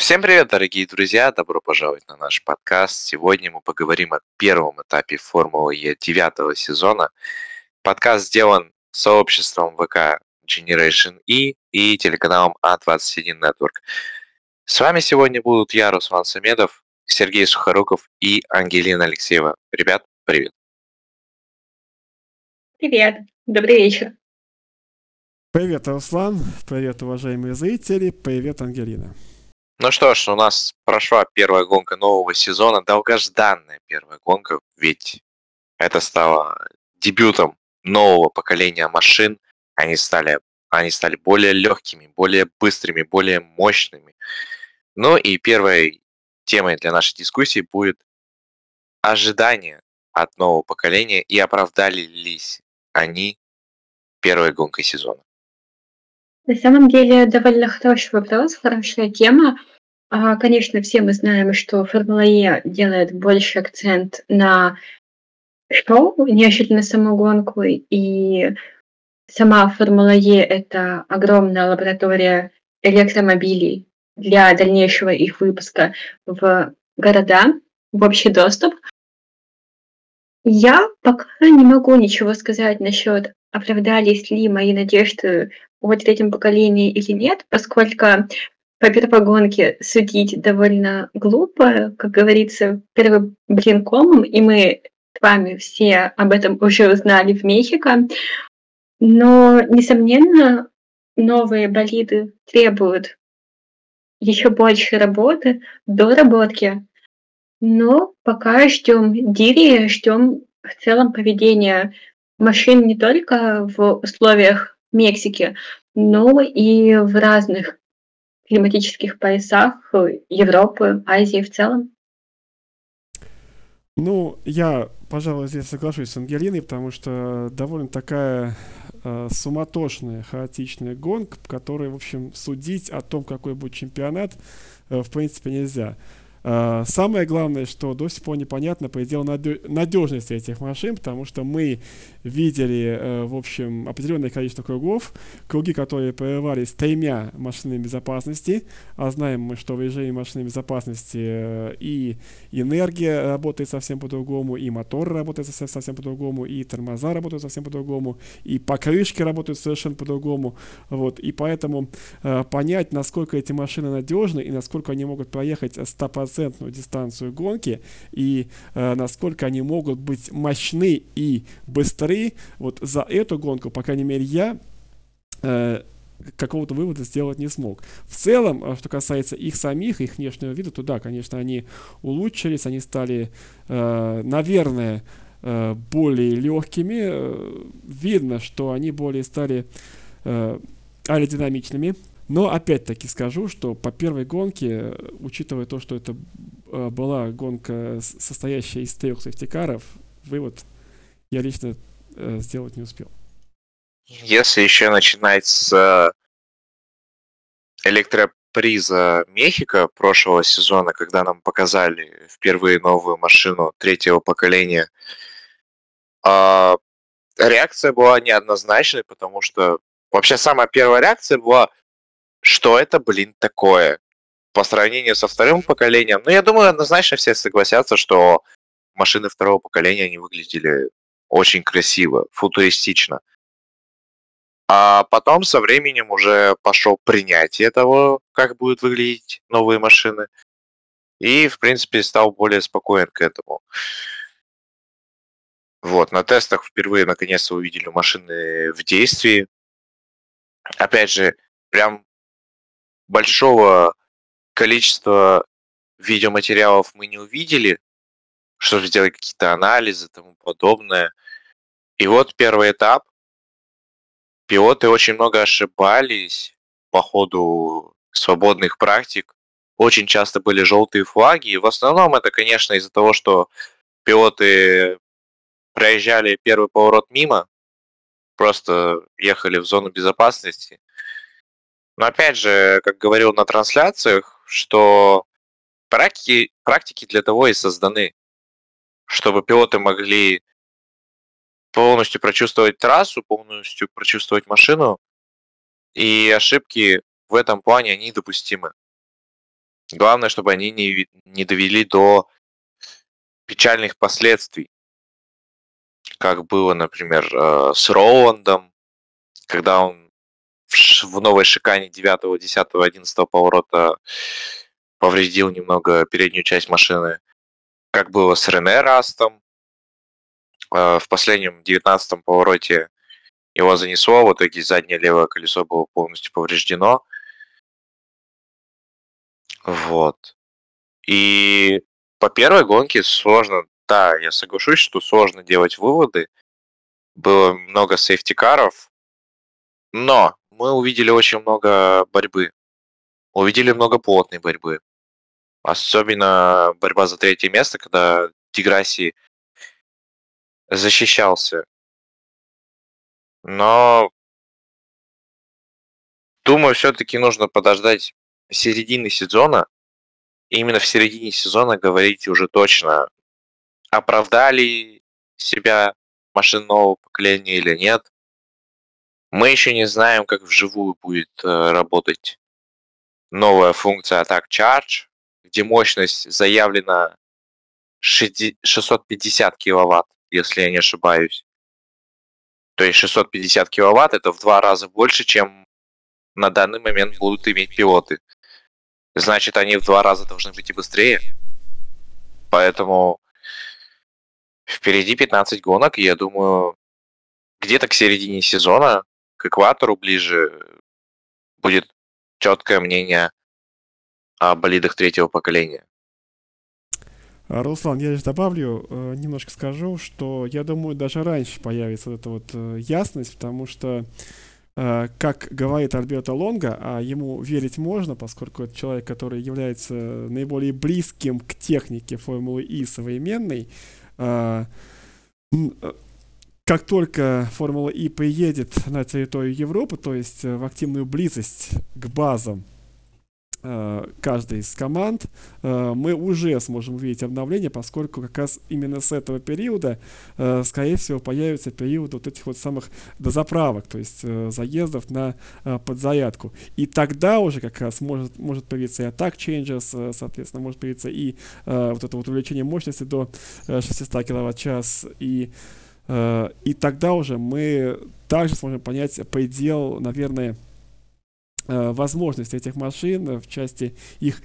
Всем привет, дорогие друзья! Добро пожаловать на наш подкаст. Сегодня мы поговорим о первом этапе Формулы Е девятого сезона. Подкаст сделан сообществом ВК Generation E и телеканалом А21 Network. С вами сегодня будут я, Руслан Самедов, Сергей Сухоруков и Ангелина Алексеева. Ребят, привет! Привет! Добрый вечер! Привет, Руслан! Привет, уважаемые зрители! Привет, Ангелина! Ну что ж, у нас прошла первая гонка нового сезона, долгожданная первая гонка, ведь это стало дебютом нового поколения машин. Они стали, они стали более легкими, более быстрыми, более мощными. Ну и первой темой для нашей дискуссии будет ожидания от нового поколения и оправдали ли они первой гонкой сезона. На самом деле довольно хороший вопрос, хорошая тема. А, конечно, все мы знаем, что Формула Е делает больше акцент на шоу, нежели на саму гонку. И сама Формула Е– это огромная лаборатория электромобилей для дальнейшего их выпуска в города, в общий доступ. Я пока не могу ничего сказать насчет, оправдались ли мои надежды вот этим поколением или нет, поскольку по первой гонке судить довольно глупо, как говорится, первый блин комом, и мы с вами все об этом уже узнали в Мехико. Но, несомненно, новые болиды требуют еще больше работы, доработки. Но пока ждем Дири, ждем в целом поведения машин не только в условиях Мексики, но и в разных климатических поясах Европы, Азии в целом? Ну, я, пожалуй, здесь соглашусь с Ангелиной, потому что довольно такая э, суматошная, хаотичная гонка, в которой, в общем, судить о том, какой будет чемпионат, э, в принципе, нельзя. А, самое главное, что до сих пор непонятно предел надежности этих машин, потому что мы видели, э, в общем, определенное количество кругов, круги, которые прерывались тремя машинами безопасности, а знаем мы, что в режиме машины безопасности э, и энергия работает совсем по-другому, и мотор работает совсем, совсем по-другому, и тормоза работают совсем по-другому, и покрышки работают совершенно по-другому, вот, и поэтому э, понять, насколько эти машины надежны и насколько они могут проехать 100% стопроцентную дистанцию гонки и э, насколько они могут быть мощны и быстры, вот за эту гонку, по крайней мере, я э, какого-то вывода сделать не смог. В целом, э, что касается их самих, их внешнего вида, то да, конечно, они улучшились, они стали, э, наверное, э, более легкими. Э, видно, что они более стали э, аэродинамичными, но опять-таки скажу, что по первой гонке, учитывая то, что это э, была гонка, состоящая из трех сейфтикаров, вывод я лично э, сделать не успел. Если еще начинать с э, электроприза Мехико прошлого сезона, когда нам показали впервые новую машину третьего поколения, э, реакция была неоднозначной, потому что вообще самая первая реакция была что это, блин, такое по сравнению со вторым поколением. Ну, я думаю, однозначно все согласятся, что машины второго поколения, они выглядели очень красиво, футуристично. А потом со временем уже пошел принятие того, как будут выглядеть новые машины. И, в принципе, стал более спокоен к этому. Вот, на тестах впервые наконец-то увидели машины в действии. Опять же, прям большого количества видеоматериалов мы не увидели, чтобы сделать какие-то анализы и тому подобное. И вот первый этап. Пилоты очень много ошибались по ходу свободных практик. Очень часто были желтые флаги. В основном это, конечно, из-за того, что пилоты проезжали первый поворот мимо, просто ехали в зону безопасности но опять же, как говорил на трансляциях, что практики, практики для того и созданы, чтобы пилоты могли полностью прочувствовать трассу, полностью прочувствовать машину, и ошибки в этом плане, они допустимы. Главное, чтобы они не, не довели до печальных последствий. Как было, например, э, с Роландом, когда он в новой шикане 9, 10, 11 поворота повредил немного переднюю часть машины. Как было с Рене Растом. Э, в последнем 19 повороте его занесло, в итоге заднее левое колесо было полностью повреждено. Вот. И по первой гонке сложно, да, я соглашусь, что сложно делать выводы. Было много сейфтикаров, но мы увидели очень много борьбы. Увидели много плотной борьбы. Особенно борьба за третье место, когда Деграсси защищался. Но думаю, все-таки нужно подождать середины сезона. И именно в середине сезона говорить уже точно, оправдали себя машины нового поколения или нет. Мы еще не знаем, как вживую будет э, работать новая функция Attack Charge, где мощность заявлена 650 киловатт, если я не ошибаюсь. То есть 650 киловатт это в два раза больше, чем на данный момент будут иметь пилоты. Значит, они в два раза должны быть и быстрее. Поэтому впереди 15 гонок, я думаю, где-то к середине сезона, к экватору ближе, будет четкое мнение о болидах третьего поколения. Руслан, я лишь добавлю, э, немножко скажу, что я думаю, даже раньше появится эта вот э, ясность, потому что Э, как говорит Альберто Лонга, а ему верить можно, поскольку это человек, который является наиболее близким к технике Формулы И современной, как только Формула И приедет на территорию Европы, то есть в активную близость к базам Э, каждой из команд, э, мы уже сможем увидеть обновление, поскольку как раз именно с этого периода, э, скорее всего, появится период вот этих вот самых дозаправок, то есть заездов на подзарядку. И тогда уже как раз может, может появиться и Attack Changers, соответственно, может появиться и вот это вот увеличение мощности до 600 кВт-час, и, и тогда уже мы также сможем понять предел, наверное, Э, возможности этих машин в части их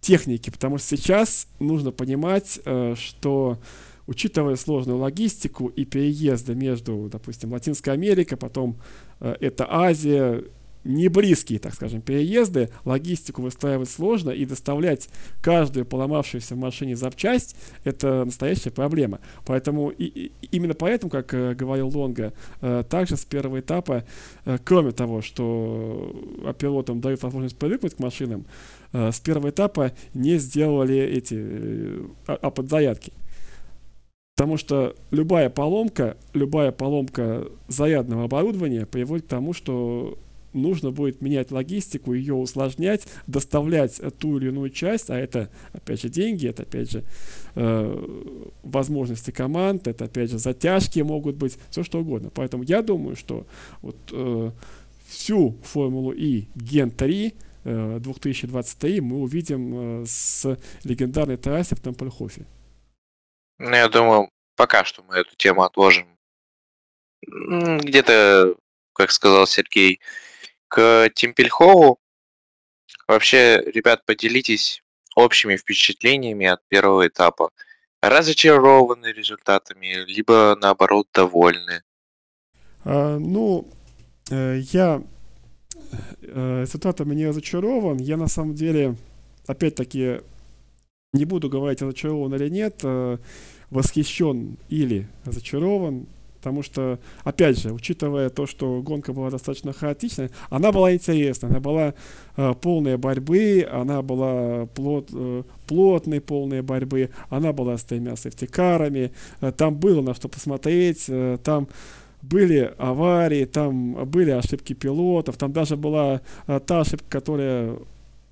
техники, потому что сейчас нужно понимать, э, что учитывая сложную логистику и переезды между, допустим, Латинской Америкой, потом э, это Азия, не близкие, так скажем, переезды, логистику выстраивать сложно и доставлять каждую поломавшуюся в машине запчасть – это настоящая проблема. Поэтому и, и, именно поэтому, как э, говорил Лонга, э, также с первого этапа, э, кроме того, что э, пилотам дают возможность привыкнуть к машинам, э, с первого этапа не сделали эти э, а, подзарядки. Потому что любая поломка, любая поломка зарядного оборудования приводит к тому, что нужно будет менять логистику, ее усложнять, доставлять ту или иную часть, а это, опять же, деньги, это, опять же, э, возможности команд, это, опять же, затяжки могут быть, все что угодно. Поэтому я думаю, что вот э, всю Формулу И Ген 3 э, 2023 мы увидим э, с легендарной трассе в Темпельхофе. Ну, я думаю, пока что мы эту тему отложим. Где-то, как сказал Сергей, к Тимпельхову. Вообще, ребят, поделитесь общими впечатлениями от первого этапа. Разочарованы результатами, либо наоборот довольны? А, ну, э, я э, результатами не разочарован. Я на самом деле, опять-таки, не буду говорить, разочарован или нет, э, восхищен или разочарован. Потому что, опять же, учитывая то, что гонка была достаточно хаотичная, она была интересная, она была э, полная борьбы, она была плот, э, плотной полной борьбы, она была с тремя сефтикарами, э, там было на что посмотреть, э, там были аварии, там были ошибки пилотов, там даже была э, та ошибка, которая,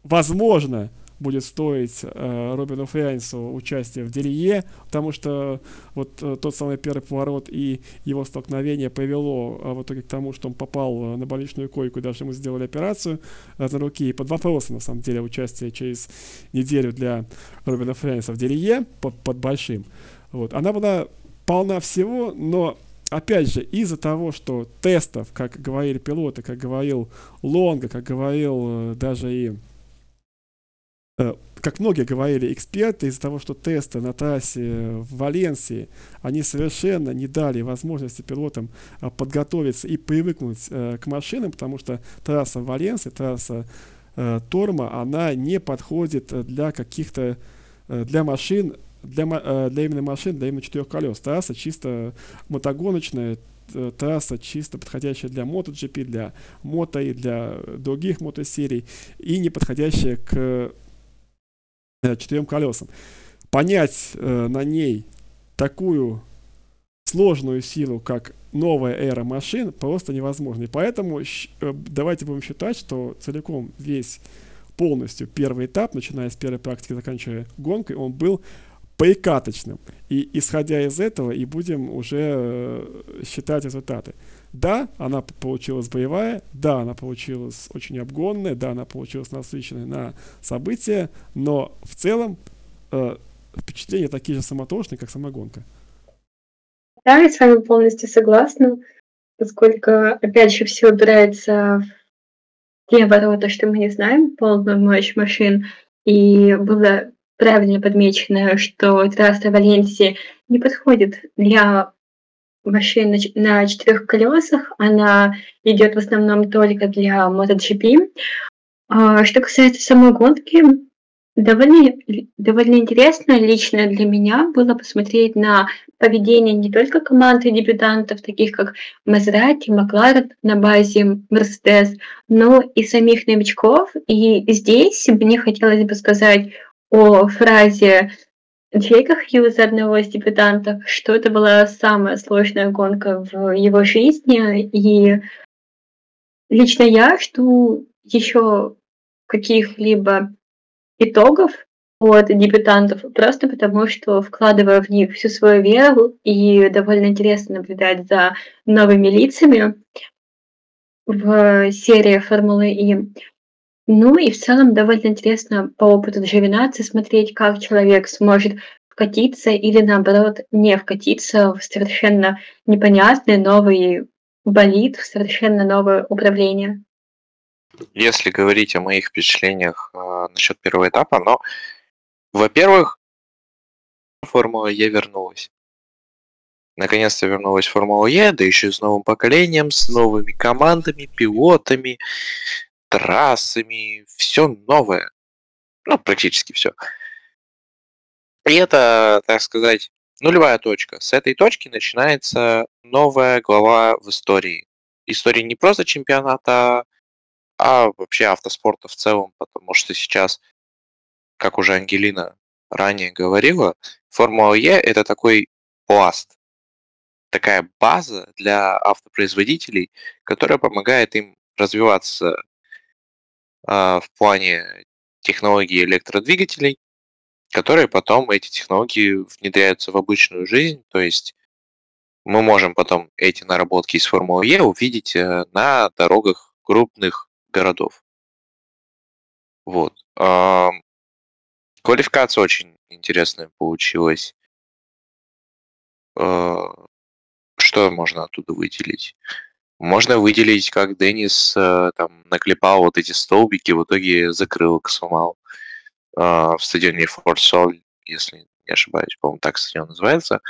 возможно, будет стоить э, Робину Фриайнсу участие в Дерие, потому что вот э, тот самый первый поворот и его столкновение привело э, в итоге к тому, что он попал э, на больничную койку, даже ему сделали операцию э, на руке. И под вопросом, на самом деле, участие через неделю для Робина Фриайнса в Дерие под, под большим. Вот. Она была полна всего, но опять же, из-за того, что тестов, как говорили пилоты, как говорил Лонга, как говорил э, даже и э, как многие говорили эксперты, из-за того, что тесты на трассе в Валенсии, они совершенно не дали возможности пилотам э, подготовиться и привыкнуть к машинам, потому что трасса в Валенсии, трасса Торма, она не подходит для каких-то, для машин для, э, для именно машин, для именно четырех колес. Трасса чисто мотогоночная, трасса чисто подходящая для MotoGP, для мото и для других мотосерий, и не подходящая к э, четырем колесам. Понять э, на ней такую сложную силу, как новая эра машин, просто невозможно. И поэтому э, давайте будем считать, что целиком весь полностью первый этап, начиная с первой практики, заканчивая гонкой, он был прикаточным. И исходя из этого и будем уже э, считать результаты. Да, она получилась боевая, да, она получилась очень обгонная, да, она получилась насыщенной на события, но в целом э, впечатления такие же самотошные, как сама гонка. Да, я с вами полностью согласна, поскольку, опять же, все упирается в те ворота, что мы не знаем, полную мощь машин, и было правильно подмечено, что трасса Валенсии не подходит для машин на четырех колесах. Она идет в основном только для MotoGP. А, что касается самой гонки, довольно, довольно интересно лично для меня было посмотреть на поведение не только команды дебютантов, таких как Мазерати, Макларен на базе Мерседес, но и самих новичков. И здесь мне хотелось бы сказать о фразе Джейка Хьюза, одного из дебютантов, что это была самая сложная гонка в его жизни. И лично я жду еще каких-либо итогов от дебютантов, просто потому что вкладываю в них всю свою веру, и довольно интересно наблюдать за новыми лицами в серии Формулы И. Ну и в целом довольно интересно по опыту джавинации смотреть, как человек сможет вкатиться или, наоборот, не вкатиться в совершенно непонятный новый болид, в совершенно новое управление. Если говорить о моих впечатлениях э, насчет первого этапа, но, во-первых, Формула Е вернулась. Наконец-то вернулась Формула Е, да еще с новым поколением, с новыми командами, пилотами, трассами, все новое. Ну, практически все. И это, так сказать, нулевая точка. С этой точки начинается новая глава в истории. Истории не просто чемпионата, а вообще автоспорта в целом, потому что сейчас, как уже Ангелина ранее говорила, Формула Е это такой пласт, такая база для автопроизводителей, которая помогает им развиваться в плане технологий электродвигателей, которые потом эти технологии внедряются в обычную жизнь, то есть мы можем потом эти наработки из Формулы Е увидеть э, на дорогах крупных городов. Вот. Квалификация очень интересная получилась. Э, что можно оттуда выделить? Можно выделить, как Деннис э, там наклепал вот эти столбики, в итоге закрыл их, сломал э, в стадионе Форт если не ошибаюсь, по-моему, так стадион называется.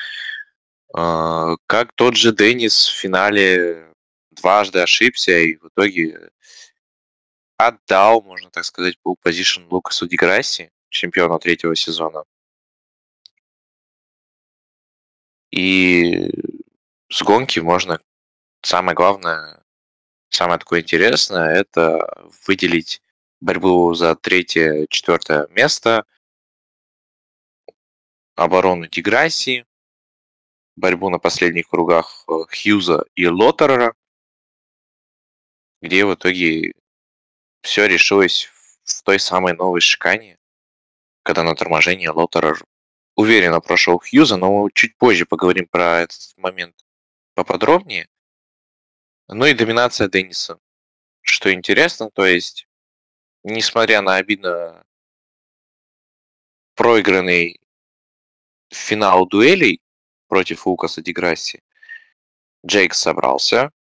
Э, как тот же Деннис в финале дважды ошибся и в итоге отдал, можно так сказать, был позишн Лукасу Деграсси, чемпиону третьего сезона. И с гонки можно самое главное, самое такое интересное, это выделить борьбу за третье, четвертое место, оборону Деграсси, борьбу на последних кругах э, Хьюза и Лоттерера, где в итоге все решилось в той самой новой шикане, когда на торможении Лотера уверенно прошел Хьюза, но мы чуть позже поговорим про этот момент поподробнее. Ну и доминация Денниса. Что интересно, то есть, несмотря на обидно проигранный финал дуэлей против Лукаса Деграсси, Джейк собрался.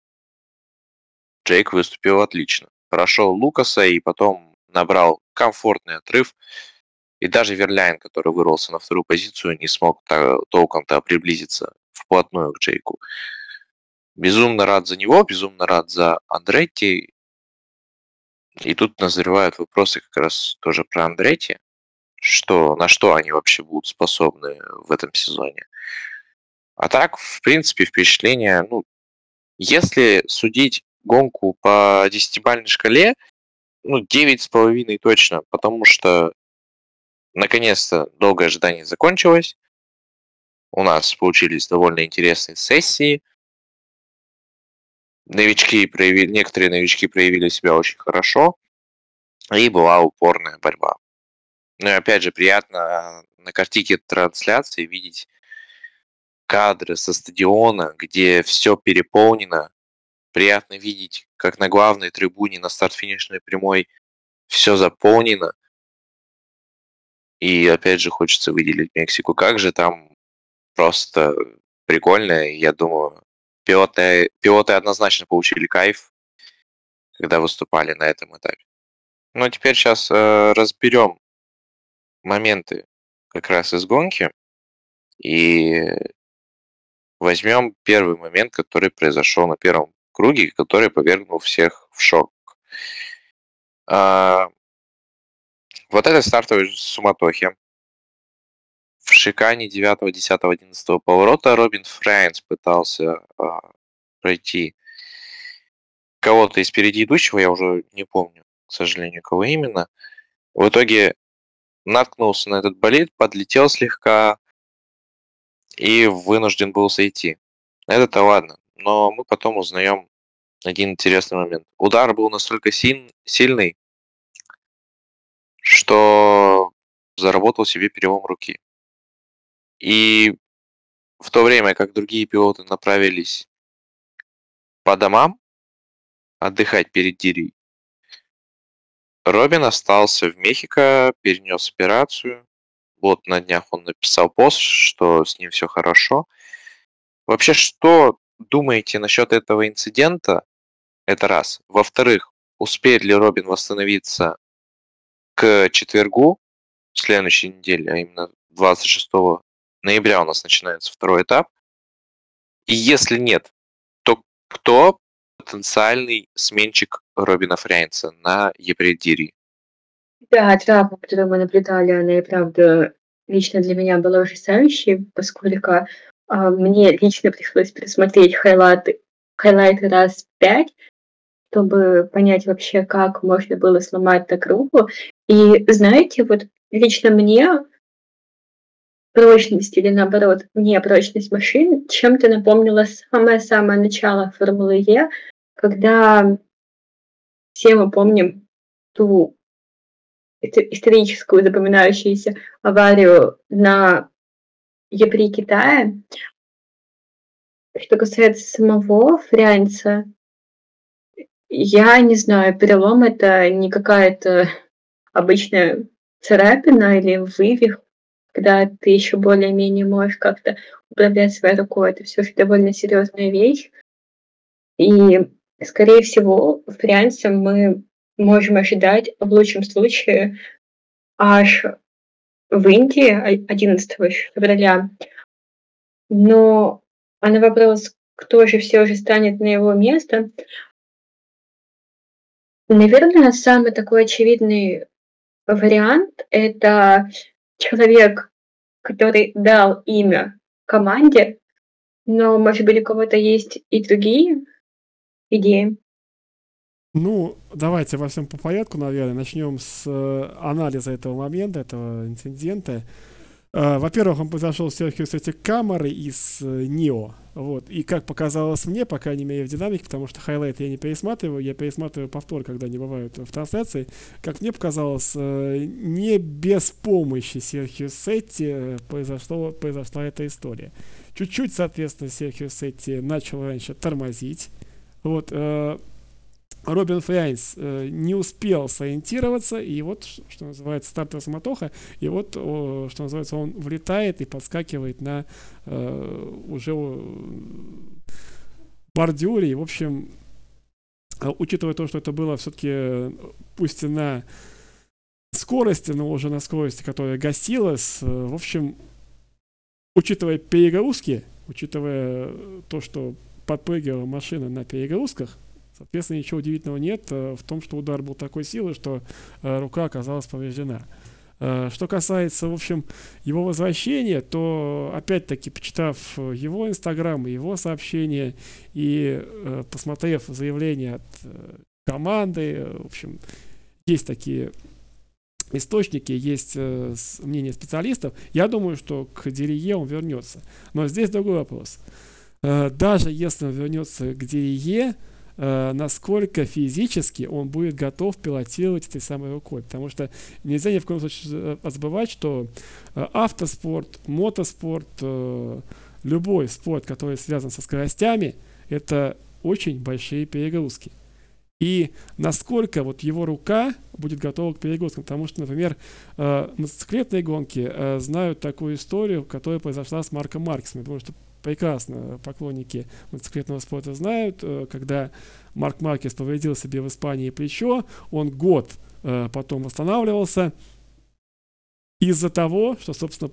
Джейк выступил отлично. Прошел Лукаса и потом набрал комфортный отрыв. И даже Верляйн, который вырвался на вторую позицию, не смог толком-то приблизиться вплотную к Джейку. Безумно рад за него, безумно рад за Андретти. И тут назревают вопросы как раз тоже про Андретти. Что, на что они вообще будут способны в этом сезоне. А так, в принципе, впечатление, ну, если судить гонку по десятибальной шкале, ну, девять с половиной точно, потому что наконец-то долгое ожидание закончилось. У нас получились довольно интересные сессии. Новички проявили, некоторые новички проявили себя очень хорошо. И была упорная борьба. Ну и опять же, приятно на картике трансляции видеть кадры со стадиона, где все переполнено. Приятно видеть, как на главной трибуне на старт-финишной прямой все заполнено. И опять же хочется выделить Мексику. Как же там просто прикольно. Я думаю, пилоты, пилоты однозначно получили кайф, когда выступали на этом этапе. А теперь сейчас э, разберем моменты как раз из гонки. И Возьмем первый момент, который произошел на первом круге, который повергнул всех в шок. А, вот этой стартовой суматохе в шикане 9, 10, 11 поворота Робин Фрайнс пытался а, пройти кого-то из впереди идущего, я уже не помню, к сожалению, кого именно. В итоге наткнулся на этот болид, подлетел слегка, и вынужден был сойти. Это-то ладно, но мы потом узнаем один интересный момент. Удар был настолько силь, сильный, что заработал себе перелом руки. И в то время, как другие пилоты направились по домам отдыхать перед Дирей, Робин остался в Мехико, перенес операцию, вот на днях он написал пост, что с ним все хорошо. Вообще, что думаете насчет этого инцидента? Это раз. Во-вторых, успеет ли Робин восстановиться к четвергу следующей недели, а именно 26 ноября у нас начинается второй этап. И если нет, то кто потенциальный сменщик Робина Фрейнца на Епредире? Да, травма, которую мы наблюдали, она и правда лично для меня была ужасающей, поскольку а, мне лично пришлось пересмотреть хайлайты, хайлайты раз пять, чтобы понять вообще, как можно было сломать так руку. И знаете, вот лично мне прочность или наоборот, не прочность машин чем-то напомнила самое-самое начало Формулы Е, когда все мы помним ту историческую запоминающуюся аварию на Епри Китая. Что касается самого Фрянца, я не знаю, перелом это не какая-то обычная царапина или вывих, когда ты еще более-менее можешь как-то управлять своей рукой. Это все же довольно серьезная вещь. И, скорее всего, Фрянца мы можем ожидать в лучшем случае аж в Индии 11 февраля. Но а на вопрос, кто же все же станет на его место, наверное, самый такой очевидный вариант – это человек, который дал имя команде, но, может быть, у кого-то есть и другие идеи. Ну, давайте во всем по порядку, наверное. Начнем с э, анализа этого момента, этого инцидента. Uh, во-первых, он произошел с Эдди Камерой из uh, NIO. Вот. И как показалось мне, по крайней мере, в динамике, потому что highlight я не пересматриваю, я пересматриваю повтор, когда они бывают в трансляции. Как мне показалось, uh, не без помощи Серхио Сетте произошло, произошла эта история. Чуть-чуть, соответственно, Серхио Сетти начал раньше тормозить. Вот. Робин Фрайнс э, не успел сориентироваться, и вот, что называется, стартовая самотоха, и вот, о, что называется, он влетает и подскакивает на э, уже бордюре, и, в общем, э, учитывая то, что это было все-таки, пусть и на скорости, но уже на скорости, которая гасилась, э, в общем, учитывая перегрузки, учитывая то, что подпрыгивала машина на перегрузках, Соответственно, ничего удивительного нет э, в том, что удар был такой силы, что э, рука оказалась повреждена. Э, что касается, в общем, его возвращения, то, опять-таки, почитав его инстаграм и его сообщения, и посмотрев заявление от команды, в общем, есть такие источники, есть мнение специалистов, я думаю, что к Дерие он вернется. Но здесь другой вопрос. Даже если он вернется к Дерие, э, насколько физически он будет готов пилотировать этой самой рукой. Потому что нельзя ни в коем случае э, забывать, что э, автоспорт, мотоспорт, э, любой спорт, который связан со скоростями, это очень большие перегрузки. И насколько вот его рука будет готова к перегрузкам. Потому что, например, э, мотоциклетные гонки э, знают такую историю, которая произошла с Марком Марксом. Думаю, что прекрасно поклонники мотоциклетного спорта знают, э, когда Марк Маркес повредил себе в Испании плечо, он год э, потом восстанавливался из-за того, что, собственно,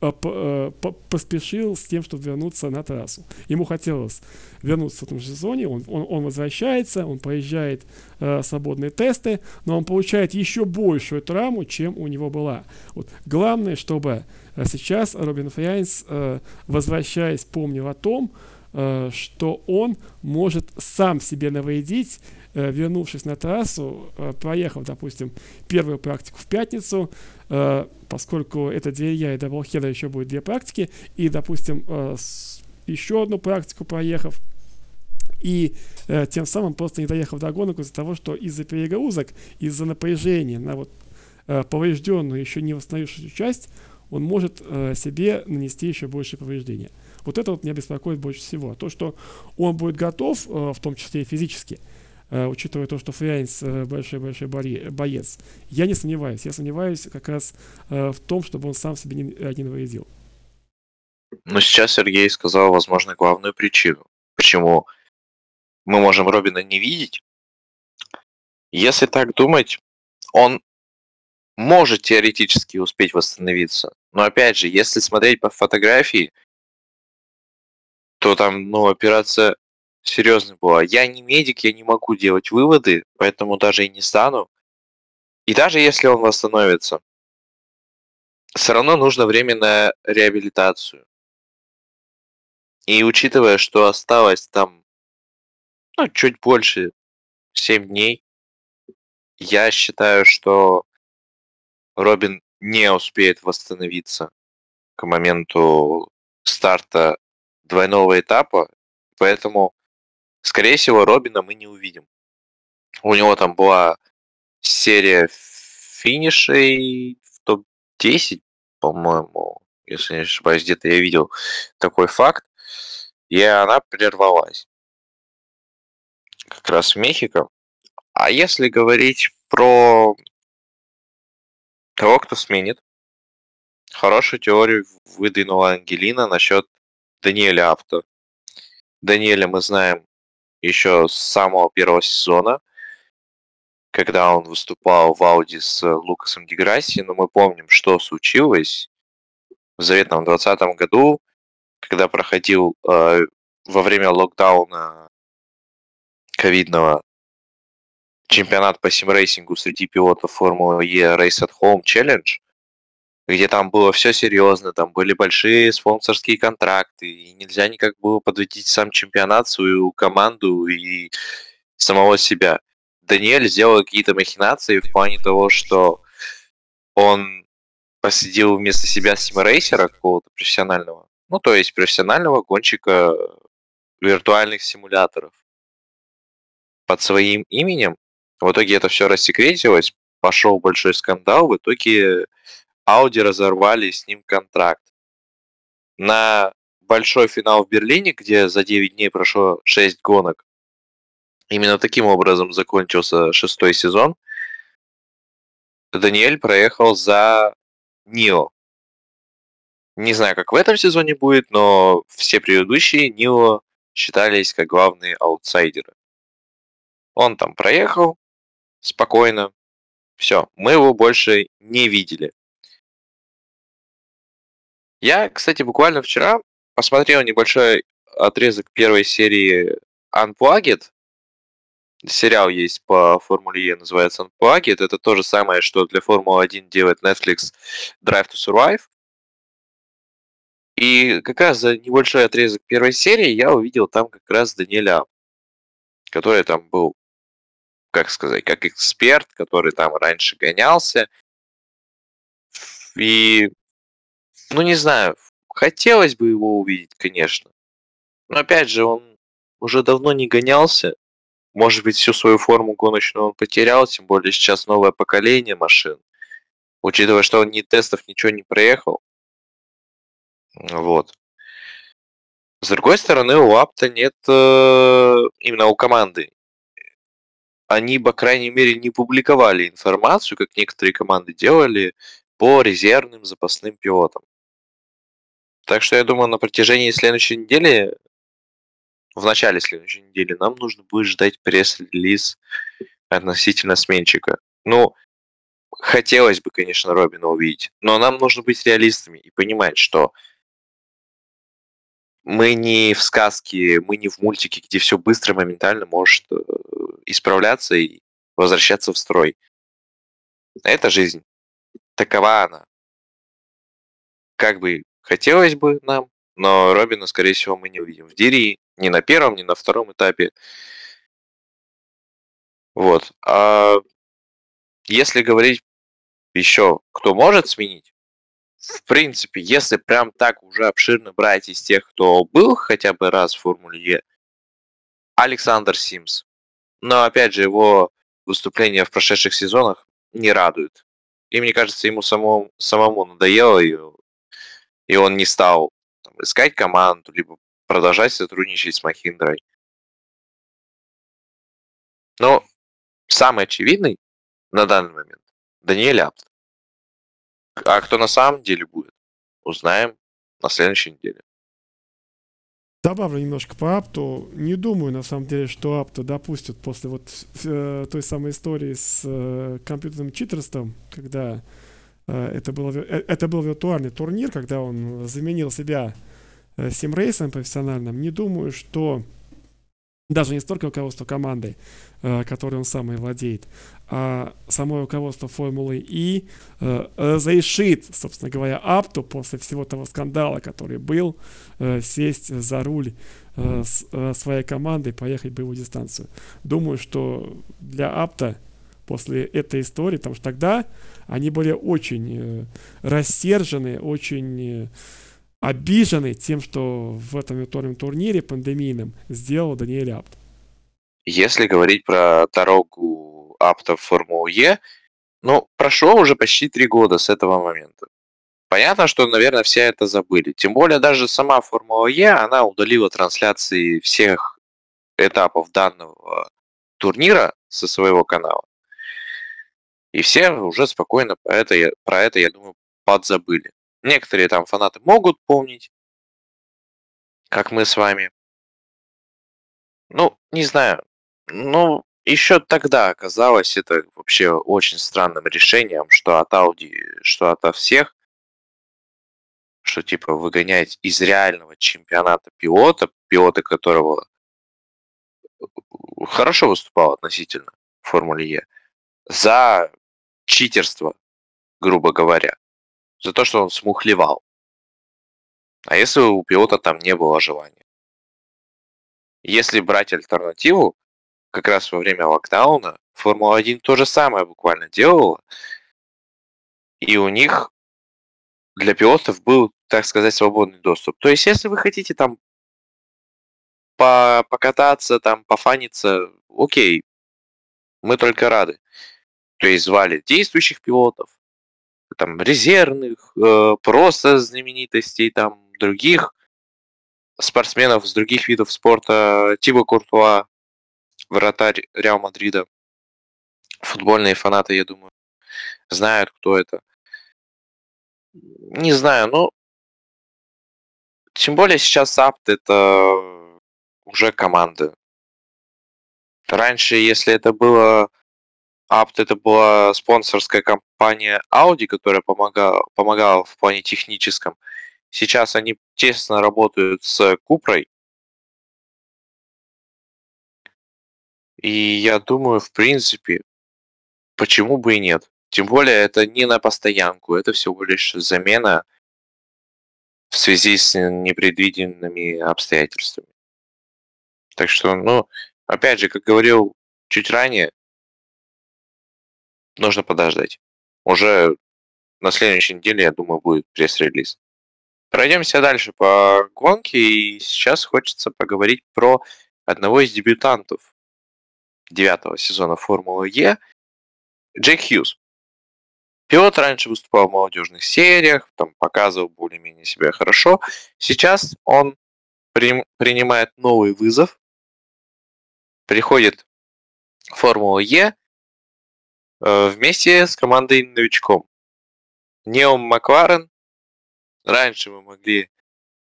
Э, поспешил с тем, чтобы вернуться на трассу. Ему хотелось вернуться в этом же сезоне, он, он, он возвращается, он поезжает э, свободные тесты, но он получает еще большую травму, чем у него была. Вот. Главное, чтобы э, сейчас Робин Фряйнс, э, возвращаясь, помнил о том, э, что он может сам себе навредить, э, вернувшись на трассу, проехав, допустим, первую практику в пятницу, поскольку это double header еще будет две практики, и, допустим, еще одну практику проехав, и э, тем самым просто не доехав до гонок из-за того, что из-за перегрузок, из-за напряжения на вот э, поврежденную, еще не восстановившуюся часть, он может э, себе нанести еще больше повреждения. Вот это вот меня беспокоит больше всего. То, что он будет готов, э, в том числе и физически, Э, учитывая то, что Фрянец э, большой-большой боец, я не сомневаюсь. Я сомневаюсь как раз в том, чтобы он сам себе не, не навредил. Но сейчас Сергей сказал, возможно, главную причину, почему мы можем Робина не видеть. Если так думать, он может теоретически успеть восстановиться. Но опять же, если смотреть по фотографии, то там, ну, операция серьезно была. Я не медик, я не могу делать выводы, поэтому даже и не стану. И даже если он восстановится, все равно нужно время на реабилитацию. И учитывая, что осталось там ну, чуть больше 7 дней, я считаю, что Робин не успеет восстановиться к моменту старта двойного этапа, поэтому скорее всего, Робина мы не увидим. У него там была серия финишей в топ-10, по-моему, если не ошибаюсь, где-то я видел такой факт, и она прервалась. Как раз в Мехико. А если говорить про того, кто сменит, хорошую теорию выдвинула Ангелина насчет Даниэля Авто. Даниэля мы знаем еще с самого первого сезона, когда он выступал в Ауди с Лукасом Ди Грасси, но мы помним, что случилось в заветном 2020 году, когда проходил э, во время локдауна ковидного чемпионат по симрейсингу среди пилотов Формулы E Race at Home Challenge, где там было все серьезно, там были большие спонсорские контракты, и нельзя никак было подводить сам чемпионат, свою команду и самого себя. Даниэль сделал какие-то махинации в плане того, что он посадил вместо себя симрейсера какого-то профессионального. Ну, то есть профессионального гонщика виртуальных симуляторов под своим именем. В итоге это все рассекретилось, пошел большой скандал, в итоге Audi разорвали с ним контракт. На большой финал в Берлине, где за 9 дней прошло 6 гонок, именно таким образом закончился шестой сезон, Даниэль проехал за Нио. Не знаю, как в этом сезоне будет, но все предыдущие Нио считались как главные аутсайдеры. Он там проехал спокойно. Все, мы его больше не видели. Я, кстати, буквально вчера посмотрел небольшой отрезок первой серии Unplugged. Сериал есть по Формуле Е, называется Unplugged. Это то же самое, что для Формулы-1 делает Netflix Drive to Survive. И как раз за небольшой отрезок первой серии я увидел там как раз Даниэля, который там был, как сказать, как эксперт, который там раньше гонялся. И, ну не знаю, хотелось бы его увидеть, конечно. Но опять же, он уже давно не гонялся. Может быть, всю свою форму гоночную он потерял, тем более сейчас новое поколение машин. Учитывая, что он ни тестов, ничего не проехал. Вот. С другой стороны, у Апта нет э, именно у команды. Они, по крайней мере, не публиковали информацию, как некоторые команды делали, по резервным запасным пилотам. Так что я думаю, на протяжении следующей недели, в начале следующей недели, нам нужно будет ждать пресс-релиз относительно сменщика. Ну, хотелось бы, конечно, Робина увидеть, но нам нужно быть реалистами и понимать, что мы не в сказке, мы не в мультике, где все быстро, моментально может э, исправляться и возвращаться в строй. Это жизнь. Такова она. Как бы хотелось бы нам, но Робина, скорее всего, мы не увидим в Дирии ни на первом, ни на втором этапе. Вот. А если говорить еще, кто может сменить, в принципе, если прям так уже обширно брать из тех, кто был хотя бы раз в Формуле Е, Александр Симс. Но, опять же, его выступления в прошедших сезонах не радуют. И мне кажется, ему самому, самому надоело, и, и он не стал там, искать команду, либо продолжать сотрудничать с Махиндрой. Но самый очевидный на данный момент Даниэль Апт. А кто на самом деле будет, узнаем на следующей неделе. Добавлю немножко по Апту. Не думаю, на самом деле, что Апта допустят после вот э, той самой истории с э, компьютерным читерством, когда э, это, было, э, это был виртуальный турнир, когда он заменил себя э, симрейсом профессиональным. Не думаю, что даже не столько руководство командой, э, которой он сам и владеет, а само руководство Формулы И э, разрешит, собственно говоря, Апту после всего того скандала, который был, э, сесть за руль с своей командой и поехать боевую дистанцию. Думаю, что для Апта после этой истории, потому что тогда они были очень рассержены, очень обижены тем, что в этом виртуальном турнире пандемийном сделал Даниэль Апт. Если говорить про дорогу Апта в Формулу Е, ну, прошло уже почти три года с этого момента. Понятно, что, наверное, все это забыли. Тем более даже сама Формула Е, она удалила трансляции всех этапов данного турнира со своего канала. И все уже спокойно про это, про это я думаю, подзабыли. Некоторые там фанаты могут помнить, как мы с вами. Ну, не знаю. Ну, еще тогда оказалось это вообще очень странным решением, что от Audi, что от всех, что типа выгонять из реального чемпионата пилота, пилота которого хорошо выступал относительно в Формуле Е, за читерство, грубо говоря за то, что он смухлевал. А если у пилота там не было желания? Если брать альтернативу, как раз во время локдауна Формула-1 то же самое буквально делала, и у них для пилотов был, так сказать, свободный доступ. То есть, если вы хотите там по покататься, там пофаниться, окей, мы только рады. То есть звали действующих пилотов, там резервных, э, просто знаменитостей, там других спортсменов с других видов спорта, Тиба Куртуа, вратарь Реал Мадрида. Футбольные фанаты, я думаю, знают, кто это. Не знаю, ну, тем более сейчас Апт это уже команда. Раньше, если это было Апт, это была спонсорская компания Audi, которая помогала, помогала в плане техническом. Сейчас они тесно работают с Купрой. И я думаю, в принципе, почему бы и нет. Тем более, это не на постоянку, это всего лишь замена в связи с непредвиденными обстоятельствами. Так что, ну, опять же, как говорил чуть ранее, нужно подождать. Уже на следующей неделе, я думаю, будет пресс-релиз. Пройдемся дальше по гонке, и сейчас хочется поговорить про одного из дебютантов девятого сезона Формулы Е, Джек Хьюз. Пилот раньше выступал в молодежных сериях, там показывал более-менее себя хорошо. Сейчас он при, принимает новый вызов, приходит в Формулу Е э, вместе с командой новичком. Неом Макларен Раньше мы могли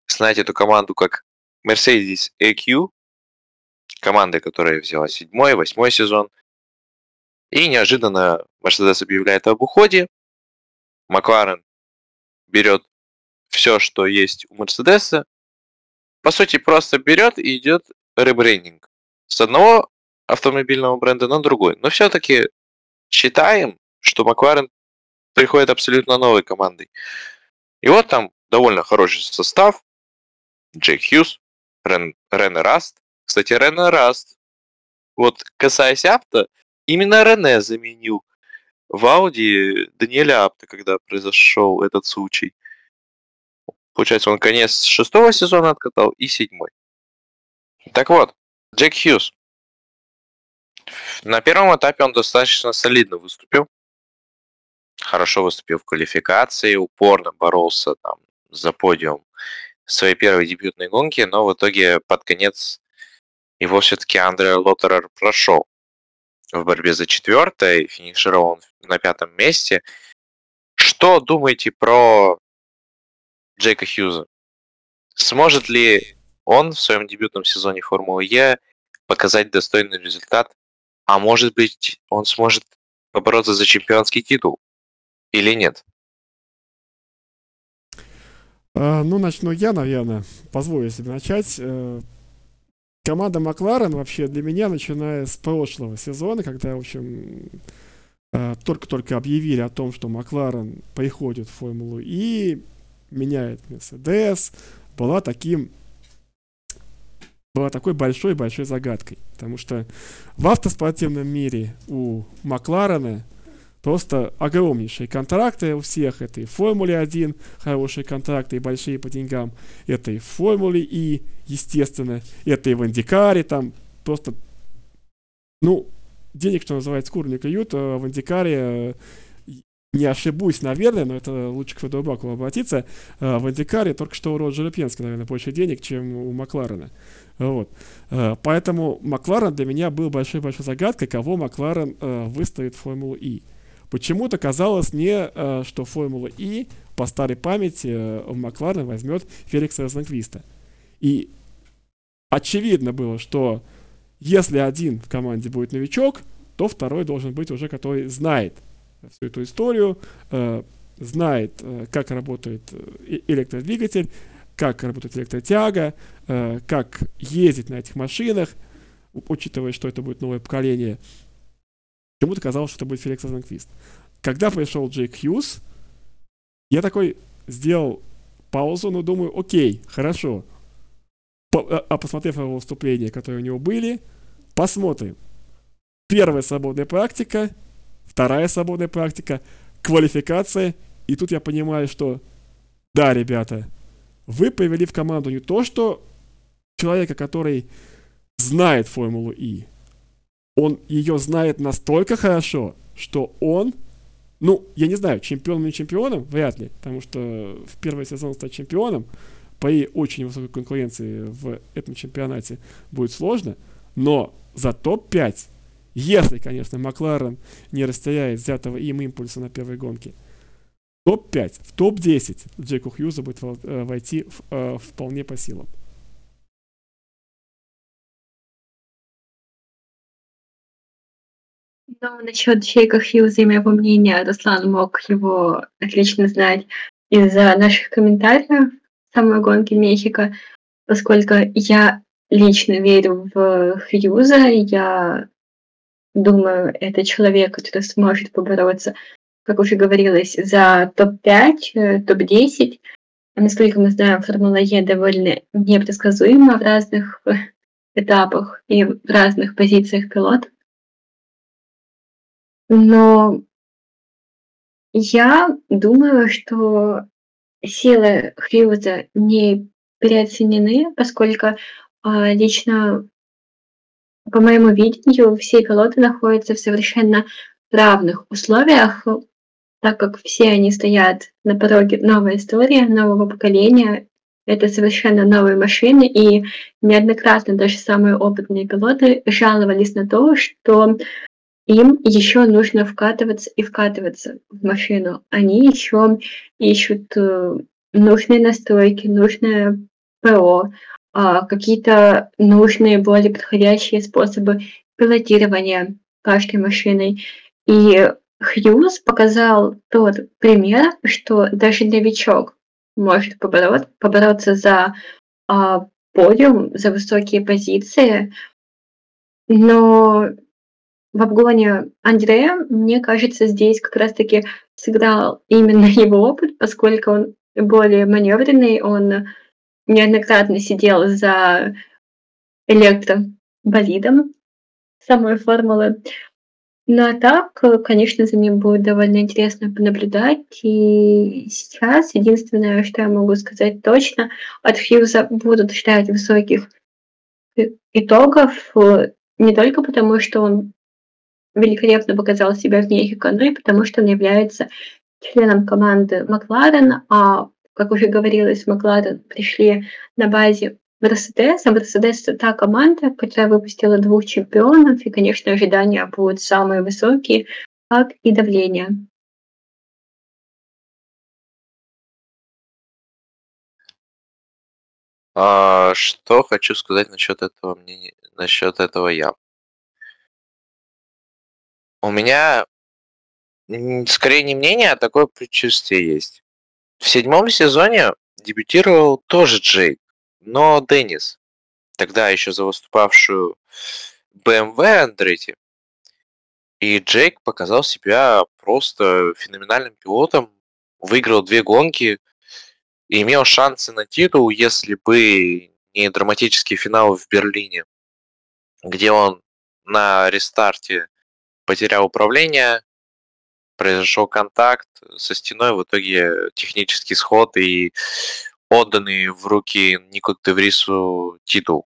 знать эту команду как Mercedes EQ, команда, которая взяла седьмой, восьмой сезон. И неожиданно Mercedes объявляет об уходе. Макларен берет все, что есть у Мерседеса. По сути, просто берет и идет ребрендинг с одного автомобильного бренда на другой. Но все-таки считаем, что Макларен приходит абсолютно новой командой. И вот там довольно хороший состав. Джейк Хьюз, Рен, Рене Раст. Кстати, Рене Раст. Вот касаясь Апта, именно Рене заменил в Ауди Даниэля Апта, когда произошел этот случай. Получается, он конец шестого сезона откатал и седьмой. Так вот, Джек Хьюз. На первом этапе он достаточно солидно выступил хорошо выступил в квалификации, упорно боролся там за подиум своей первой дебютной гонке, но в итоге под конец его все-таки Андре Лоттерер прошел в борьбе за четвертое, финишировал на пятом месте. Что думаете про Джейка Хьюза? Сможет ли он в своем дебютном сезоне Формулы Е показать достойный результат? А может быть, он сможет побороться за чемпионский титул? Или нет? А, ну, начну я, наверное. Позволю себе начать. Команда Макларен вообще для меня, начиная с прошлого сезона, когда, в общем, э, только-только объявили о том, что Макларен приходит в Формулу И, меняет Мерседес, была таким была такой большой-большой загадкой. Потому что в автоспортивном мире у Макларена Просто огромнейшие контракты у всех. Это и Формуле 1 хорошие контракты и большие по деньгам. Это и Формуле И, естественно. Это и в Индикаре. Там просто, ну, денег, что называется, кур не клюют. А в Индикаре э, не ошибусь, наверное, но это лучше к Федорбаку обратиться. А в Индикаре только что у Роджера Пенска, наверное, больше денег, чем у Макларена. Вот. А, поэтому Макларен для меня был большой-большой загадкой, кого Макларен э, выставит в Формулу И. Почему-то казалось мне, э, что Формула И по старой памяти э, в Макларен возьмет Феликса Розенквиста. И очевидно было, что если один в команде будет новичок, то второй должен быть уже, который знает всю эту историю, э, знает, как работает электродвигатель, как работает электротяга, как ездить на этих машинах, учитывая, что это будет новое поколение – Почему-то казалось, что это будет Феликс Розенквист. Когда пришел Джейк Хьюз, я такой сделал паузу, но думаю, окей, хорошо. По, а, а посмотрев его выступления, которые у него были, посмотрим. Первая свободная практика, вторая свободная практика, квалификация. И тут я понимаю, что да, ребята, вы привели в команду не то, что человека, который знает Формулу И, он ее знает настолько хорошо, что он, ну, я не знаю, чемпионом или чемпионом, вряд ли, потому что в первый сезон стать чемпионом при очень высокой конкуренции в этом чемпионате будет сложно, но за топ-5, если, конечно, Макларен не растеряет взятого им импульса на первой гонке, топ-5, в топ-10 Джеку Хьюза будет э, войти э, вполне по силам. Ну, насчет Джейка Хьюза и моего мнения, Руслан мог его отлично знать из-за наших комментариев самой гонки Мехико, поскольку я лично верю в Хьюза, я думаю, это человек, который сможет побороться, как уже говорилось, за топ-5, э, топ-10. А насколько мы знаем, Формула Е довольно непредсказуема в разных э, этапах и в разных позициях пилотов. Но я думаю, что силы Хьюза не переоценены, поскольку а, лично по моему видению все пилоты находятся в совершенно равных условиях, так как все они стоят на пороге новой истории, нового поколения. Это совершенно новые машины, и неоднократно даже самые опытные пилоты жаловались на то, что им еще нужно вкатываться и вкатываться в машину. Они еще ищут э, нужные настройки, нужное ПО, а, какие-то нужные, более подходящие способы пилотирования каждой машиной. И Хьюз показал тот пример, что даже новичок может побороть, побороться за а, подиум, за высокие позиции, но в обгоне Андрея, мне кажется, здесь как раз-таки сыграл именно его опыт, поскольку он более маневренный, он неоднократно сидел за электроболидом самой формулы. Ну а так, конечно, за ним будет довольно интересно понаблюдать. И сейчас единственное, что я могу сказать точно, от Хьюза будут ждать высоких итогов, не только потому, что он великолепно показал себя в Мехико, но и потому, что он является членом команды Макларен, а, как уже говорилось, Макларен пришли на базе Мерседес, а Мерседес та команда, которая выпустила двух чемпионов, и, конечно, ожидания будут самые высокие, как и давление. А, что хочу сказать насчет этого мнения, насчет этого я. У меня скорее не мнение, а такое предчувствие есть. В седьмом сезоне дебютировал тоже Джейк, но Деннис, тогда еще за выступавшую BMW Андретти. И Джейк показал себя просто феноменальным пилотом, выиграл две гонки и имел шансы на титул, если бы не драматический финал в Берлине, где он на рестарте потерял управление, произошел контакт со стеной, в итоге технический сход и отданный в руки Нику Деврису титул.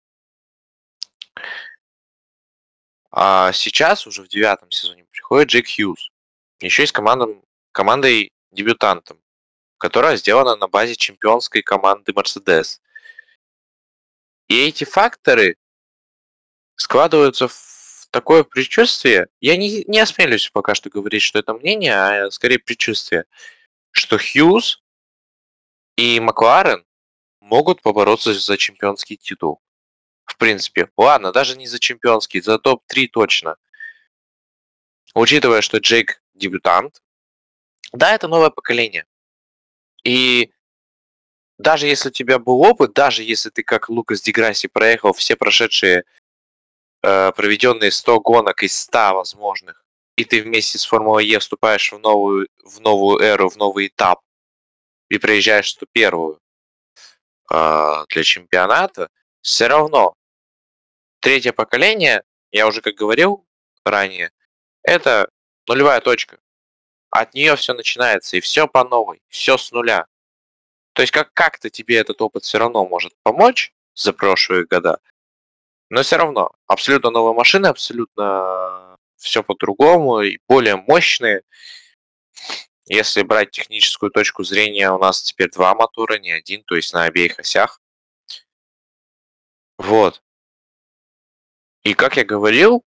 А сейчас, уже в девятом сезоне, приходит Джек Хьюз. Еще есть командом, командой дебютантом, которая сделана на базе чемпионской команды Mercedes. И эти факторы складываются в такое предчувствие, я не, не осмелюсь пока что говорить, что это мнение, а скорее предчувствие, что Хьюз и Макларен могут побороться за чемпионский титул. В принципе, ладно, даже не за чемпионский, за топ-3 точно. Учитывая, что Джейк дебютант, да, это новое поколение. И даже если у тебя был опыт, даже если ты как Лукас Деграсси проехал все прошедшие э, проведенные 100 гонок из 100 возможных, и ты вместе с Формулой Е вступаешь в новую, в новую эру, в новый этап, и приезжаешь в первую э, для чемпионата, все равно третье поколение, я уже как говорил ранее, это нулевая точка. От нее все начинается, и все по новой, все с нуля. То есть как- как-то тебе этот опыт все равно может помочь за прошлые года, но все равно абсолютно новые машины, абсолютно все по-другому и более мощные. Если брать техническую точку зрения, у нас теперь два мотора, не один, то есть на обеих осях. Вот. И как я говорил,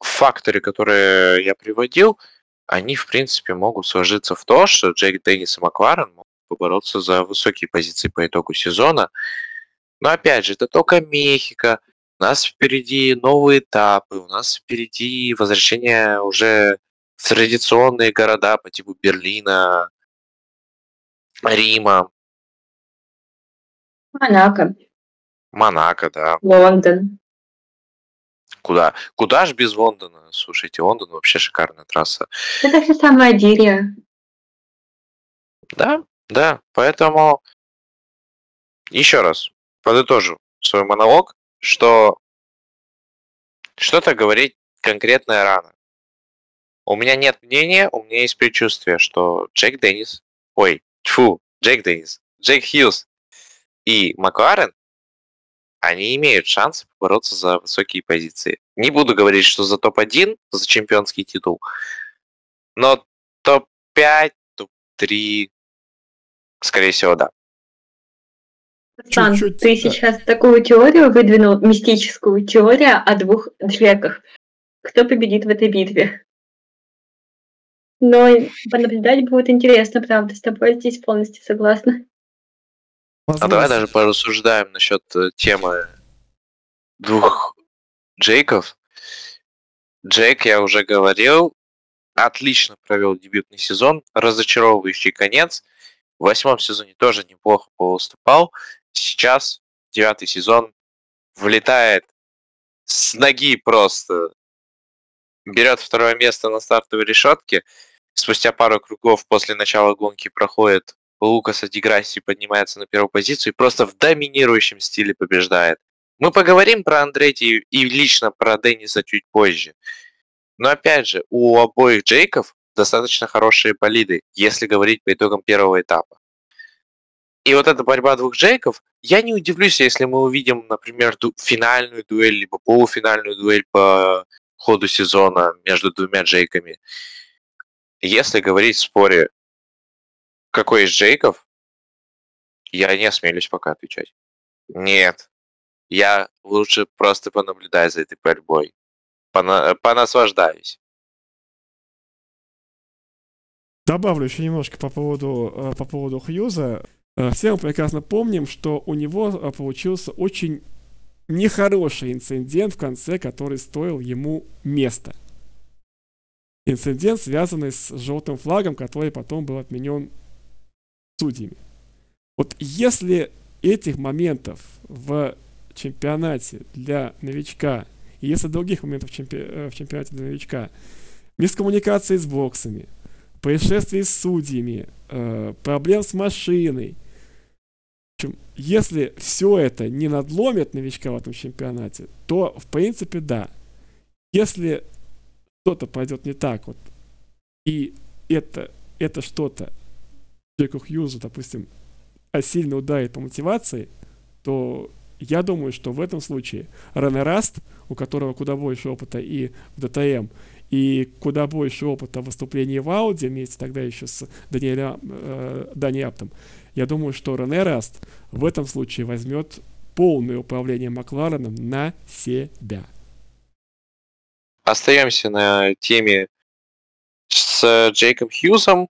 факторы, которые я приводил, они, в принципе, могут сложиться в то, что Джейк Деннис и Макларен могут побороться за высокие позиции по итогу сезона. Но опять же, это только Мехико. У нас впереди новые этапы, у нас впереди возвращение уже в традиционные города по типу Берлина, Рима, Монако, Монако, да. Лондон. Куда? Куда ж без Лондона? Слушайте, Лондон вообще шикарная трасса. Это все самое Дирия. Да, да, поэтому еще раз подытожу свой монолог, что что-то говорить конкретное рано. У меня нет мнения, у меня есть предчувствие, что Джек Деннис, ой, тьфу, Джек Деннис, Джек Хьюз и Макларен, они имеют шанс бороться за высокие позиции. Не буду говорить, что за топ-1, за чемпионский титул, но топ-5, топ-3, скорее всего, да. Сан, Чуть-чуть, ты да. сейчас такую теорию выдвинул, мистическую теорию о двух Джеках. Кто победит в этой битве? Но понаблюдать будет интересно, правда, с тобой здесь полностью согласна. А давай даже порассуждаем насчет э, темы двух Джейков. Джейк, я уже говорил, отлично провел дебютный сезон, разочаровывающий конец. В восьмом сезоне тоже неплохо выступал. Сейчас девятый сезон влетает с ноги просто. Берет второе место на стартовой решетке. Спустя пару кругов после начала гонки проходит Лукаса Деграсси поднимается на первую позицию и просто в доминирующем стиле побеждает. Мы поговорим про Андретти и лично про Денниса чуть позже. Но опять же, у обоих Джейков достаточно хорошие болиды, если говорить по итогам первого этапа. И вот эта борьба двух Джейков, я не удивлюсь, если мы увидим, например, ду- финальную дуэль, либо полуфинальную дуэль по ходу сезона между двумя Джейками. Если говорить в споре, какой из Джейков, я не осмелюсь пока отвечать. Нет. Я лучше просто понаблюдаю за этой борьбой. Пона- понаслаждаюсь. Добавлю еще немножко по поводу, э, по поводу Хьюза. Э, Все мы прекрасно помним, что у него э, получился очень нехороший инцидент в конце, который стоил ему места. Инцидент, связанный с желтым флагом, который потом был отменен судьями. Вот если этих моментов в чемпионате для новичка, если других моментов в, э, чемпионате для новичка, мискоммуникации с боксами, происшествий с судьями, проблем с машиной. Общем, если все это не надломит новичка в этом чемпионате, то в принципе да. Если что-то пойдет не так, вот, и это, это что-то Джеку Хьюзу, допустим, а сильно ударит по мотивации, то я думаю, что в этом случае Рене Раст, у которого куда больше опыта и в ДТМ, и куда больше опыта в выступлении в Ауди вместе тогда еще с Даниэлем, э, Дани я думаю, что Рене Раст в этом случае возьмет полное управление Маклареном на себя. Остаемся на теме с Джейком Хьюзом.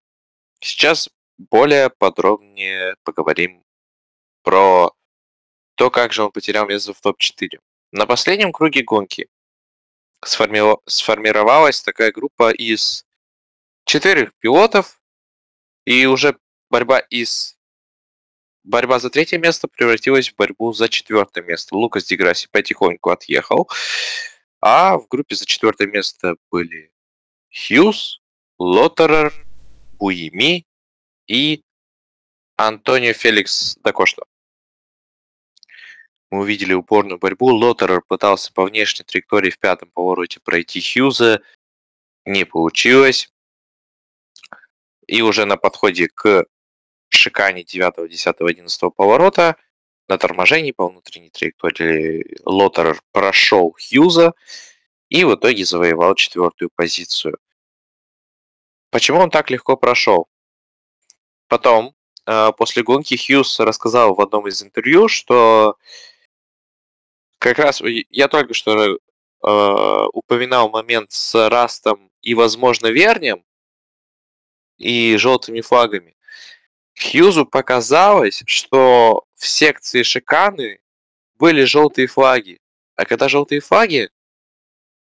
Сейчас более подробнее поговорим про то, как же он потерял место в топ-4. На последнем круге гонки сформи- сформировалась такая группа из четырех пилотов, и уже борьба из борьба за третье место превратилась в борьбу за четвертое место. Лукас Деграсси потихоньку отъехал, а в группе за четвертое место были Хьюз, Лоттерер, Буеми и Антонио Феликс Дакошта. Мы увидели упорную борьбу. Лоттерер пытался по внешней траектории в пятом повороте пройти Хьюза. Не получилось. И уже на подходе к шикане 9, 10, 11 поворота на торможении по внутренней траектории Лотер прошел Хьюза и в итоге завоевал четвертую позицию. Почему он так легко прошел? Потом, э, после гонки, Хьюз рассказал в одном из интервью, что как раз я только что э, упоминал момент с Растом и, возможно, Вернем и желтыми флагами. Хьюзу показалось, что в секции шиканы были желтые флаги. А когда желтые флаги,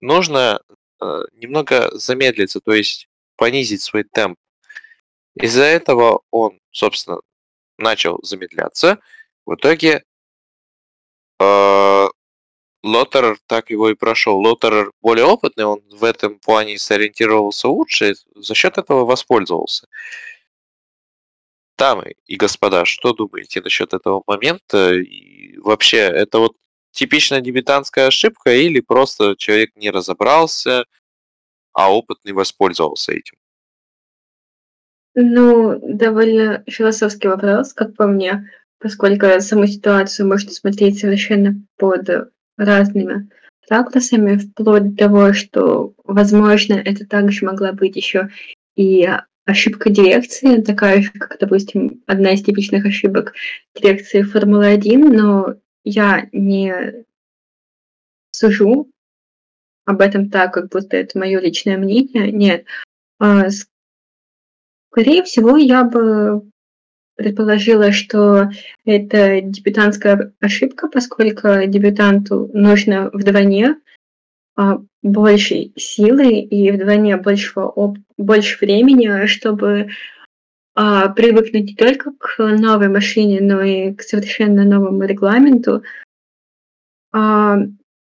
нужно э, немного замедлиться, то есть понизить свой темп. Из-за этого он, собственно, начал замедляться. В итоге э, Лотер так его и прошел. Лотер более опытный, он в этом плане сориентировался лучше, за счет этого воспользовался. Дамы и господа, что думаете насчет этого момента? И вообще, это вот типичная дебютантская ошибка или просто человек не разобрался, а опытный воспользовался этим? Ну, довольно философский вопрос, как по мне, поскольку саму ситуацию можно смотреть совершенно под разными ракурсами, вплоть до того, что, возможно, это также могла быть еще и ошибка дирекции, такая же, как, допустим, одна из типичных ошибок дирекции Формулы-1, но я не сужу об этом так, как будто это мое личное мнение. Нет. А, скорее всего, я бы предположила, что это дебютантская ошибка, поскольку дебютанту нужно вдвойне а, больше силы и вдвойне большего оп- больше времени, чтобы а, привыкнуть не только к новой машине, но и к совершенно новому регламенту. А,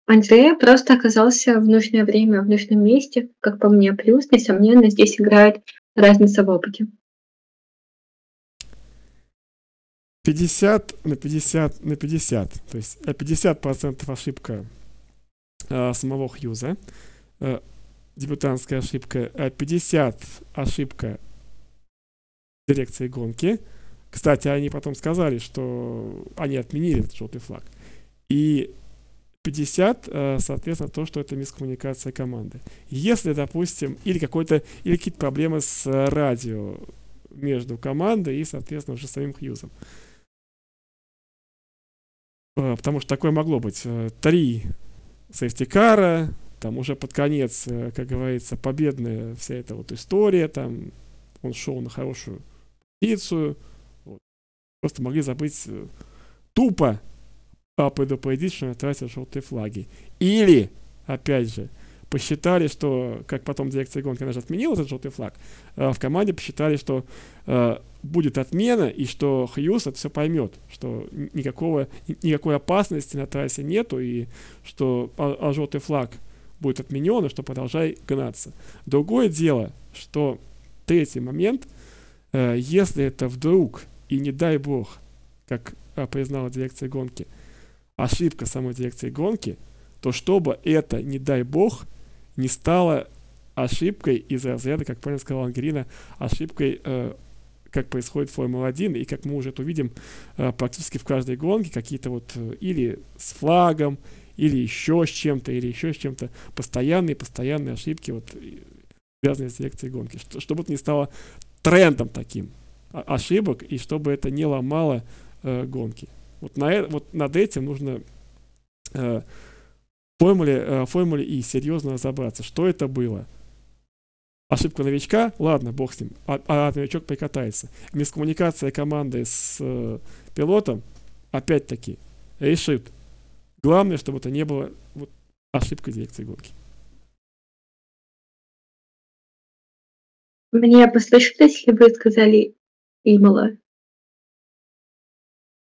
Андрей просто оказался в нужное время, в нужном месте, как по мне. Плюс, несомненно, здесь играет разница в опыте. 50 на 50 на 50. То есть 50% э, ошибка э, самого Хьюза, э, дебютантская ошибка, а 50 ошибка дирекции гонки. Кстати, они потом сказали, что они отменили этот желтый флаг. И 50, э, соответственно, то, что это мискоммуникация команды. Если, допустим, или какой-то, или какие-то проблемы с радио между командой и, соответственно, уже самим Хьюзом. Э, потому что такое могло быть. Э, три сейфтикара, там уже под конец, как говорится, победная вся эта вот история, там он шел на хорошую позицию, вот. просто могли забыть тупо предупредить, что тратят желтые флаги. Или, опять же, посчитали, что, как потом дирекция гонки даже отменила этот желтый флаг, э, в команде посчитали, что э, будет отмена и что Хьюз это все поймет, что никакого, никакой опасности на трассе нету и что а, а желтый флаг будет отменен и что продолжай гнаться. Другое дело, что третий момент, э, если это вдруг и не дай бог, как э, признала дирекция гонки, ошибка самой дирекции гонки, то чтобы это, не дай бог, не стало ошибкой из разряда, как правильно сказал Ангелина, ошибкой, э, как происходит в Формула-1, и как мы уже это увидим э, практически в каждой гонке, какие-то вот э, или с флагом, или еще с чем-то, или еще с чем-то, постоянные, постоянные ошибки, вот, связанные с дирекцией гонки, что, чтобы это не стало трендом таким ошибок, и чтобы это не ломало э, гонки. Вот, на, э, вот над этим нужно э, формуле, э, формуле И серьезно разобраться, что это было. Ошибка новичка, ладно, бог с ним, а, а новичок прикатается. Мискоммуникация команды с э, пилотом, опять-таки, решит. Главное, чтобы это не было вот, ошибкой дирекции гонки. Мне послышалось, если вы сказали Имала.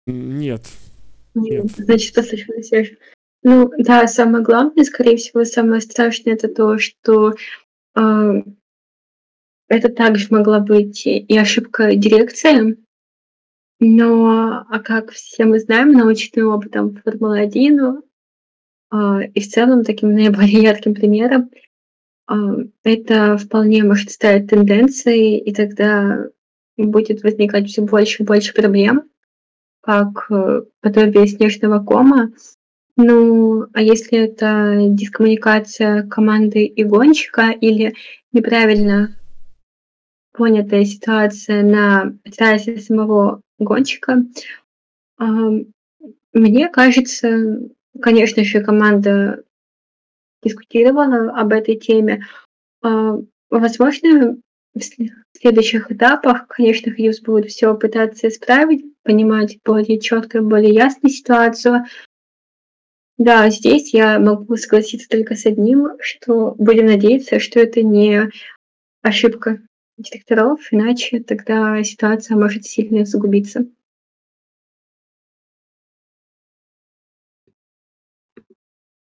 Нет. Нет, значит, послышалось. Ну да, самое главное, скорее всего, самое страшное это то, что а, это также могла быть и ошибка дирекции. Но, а как все мы знаем, научным опытом Формулы-1 а, и в целом таким наиболее ярким примером а, это вполне может стать тенденцией, и тогда будет возникать все больше и больше проблем, как э, подобие снежного кома. Ну, а если это дискоммуникация команды и гонщика или неправильно понятая ситуация на трассе самого гонщика, мне кажется, конечно же, команда дискутировала об этой теме. А, возможно, в следующих этапах, конечно, Хьюз будет все пытаться исправить, понимать более четко, более ясно ситуацию. Да, здесь я могу согласиться только с одним, что будем надеяться, что это не ошибка директоров, иначе тогда ситуация может сильно загубиться.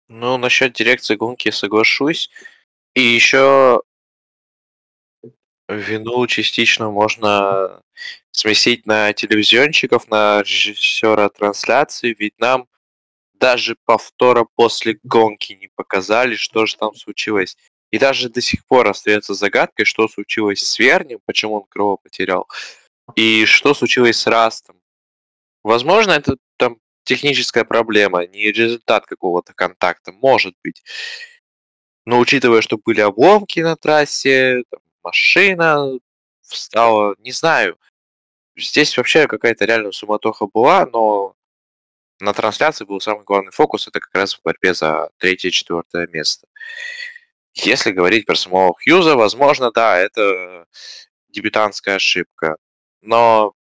Ну, насчет дирекции гонки соглашусь. И еще вину частично можно сместить на телевизионщиков, на режиссера трансляции, ведь нам даже повтора после гонки не показали, что же там случилось. И даже до сих пор остается загадкой, что случилось с Вернем, почему он крово потерял, и что случилось с Растом. Возможно, это там техническая проблема, не результат какого-то контакта, может быть. Но учитывая, что были обломки на трассе, там, машина встала, не знаю. Здесь вообще какая-то реально суматоха была, но на трансляции был самый главный фокус, это как раз в борьбе за третье четвертое место. Если говорить про самого Хьюза, возможно, да, это дебютантская ошибка. Но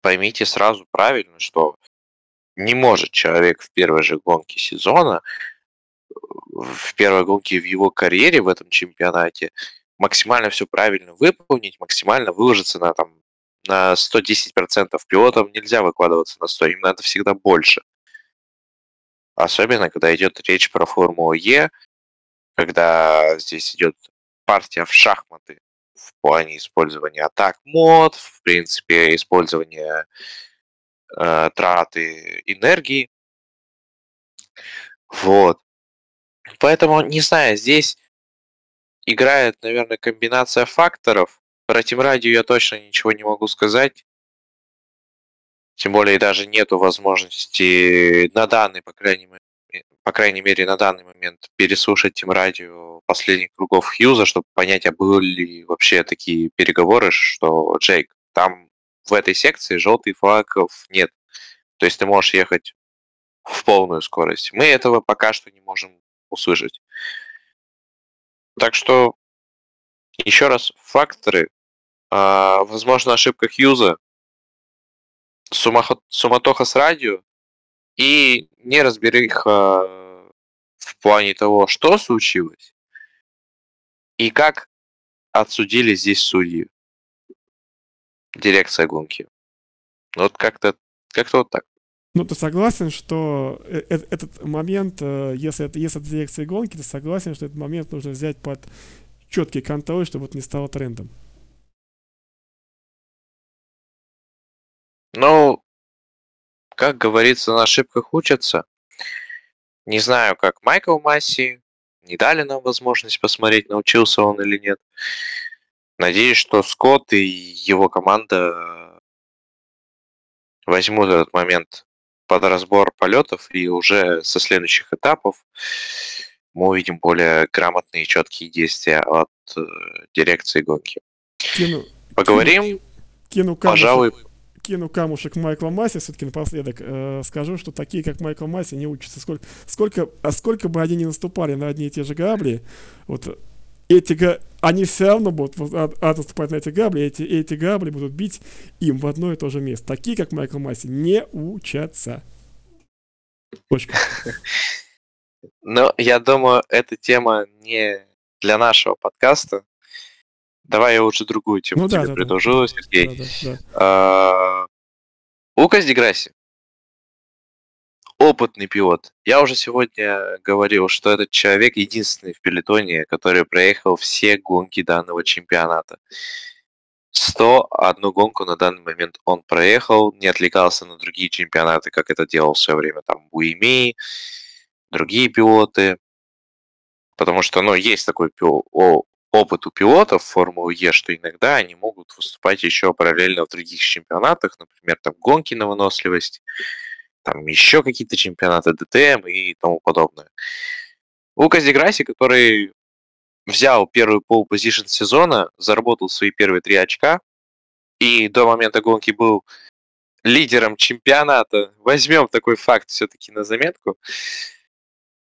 поймите сразу правильно, что не может человек в первой же гонке сезона, в первой гонке в его карьере в этом чемпионате максимально все правильно выполнить, максимально выложиться на там на 110%. Пилотам нельзя выкладываться на 100, им надо всегда больше. Особенно, когда идет речь про Формулу Е, когда здесь идет партия в шахматы в плане использования атак мод, в принципе, использования э, траты энергии. Вот. Поэтому, не знаю, здесь играет, наверное, комбинация факторов. Про Team Radio я точно ничего не могу сказать. Тем более даже нету возможности на данный, по крайней мере, по крайней мере, на данный момент переслушать Тим Радио последних кругов Хьюза, чтобы понять, а были ли вообще такие переговоры, что Джейк, там в этой секции желтых флагов нет. То есть ты можешь ехать в полную скорость. Мы этого пока что не можем услышать. Так что, еще раз, факторы. А, возможно, ошибка Хьюза, суматоха с радио и неразбериха в плане того, что случилось и как отсудили здесь судьи. Дирекция гонки. Вот как-то как-то вот так. Ну, ты согласен, что э, э, этот момент, э, если это, если дирекция гонки, ты согласен, что этот момент нужно взять под четкий контроль, чтобы это не стало трендом? Ну, как говорится, на ошибках учатся. Не знаю, как Майкл Масси, не дали нам возможность посмотреть, научился он или нет. Надеюсь, что Скотт и его команда возьмут этот момент под разбор полетов, и уже со следующих этапов мы увидим более грамотные и четкие действия от э, дирекции гонки. Кину, Поговорим, кину, кину пожалуй, кину камушек Майкла Масси, все-таки напоследок э, скажу, что такие, как Майкл Масси, не учатся. Сколько, сколько, а сколько бы они ни наступали на одни и те же грабли, вот эти они все равно будут от, от наступать на эти грабли, эти, эти грабли будут бить им в одно и то же место. Такие, как Майкл Масси, не учатся. Точка. Ну, я думаю, эта тема не для нашего подкаста. Давай я лучше другую тему ну, тебе да, предложу, да, Сергей. Да, да, да. А, Лукас Деграсси. Опытный пилот. Я уже сегодня говорил, что этот человек единственный в пелетоне, который проехал все гонки данного чемпионата. 101 гонку на данный момент он проехал, не отвлекался на другие чемпионаты, как это делал в свое время там Буими, другие пилоты. Потому что, ну, есть такой пил, опыт у пилотов Формулы Е, что иногда они могут выступать еще параллельно в других чемпионатах, например, там гонки на выносливость, там еще какие-то чемпионаты ДТМ и тому подобное. Лукас Деграсси, который взял первый пол позишн сезона, заработал свои первые три очка, и до момента гонки был лидером чемпионата. Возьмем такой факт все-таки на заметку.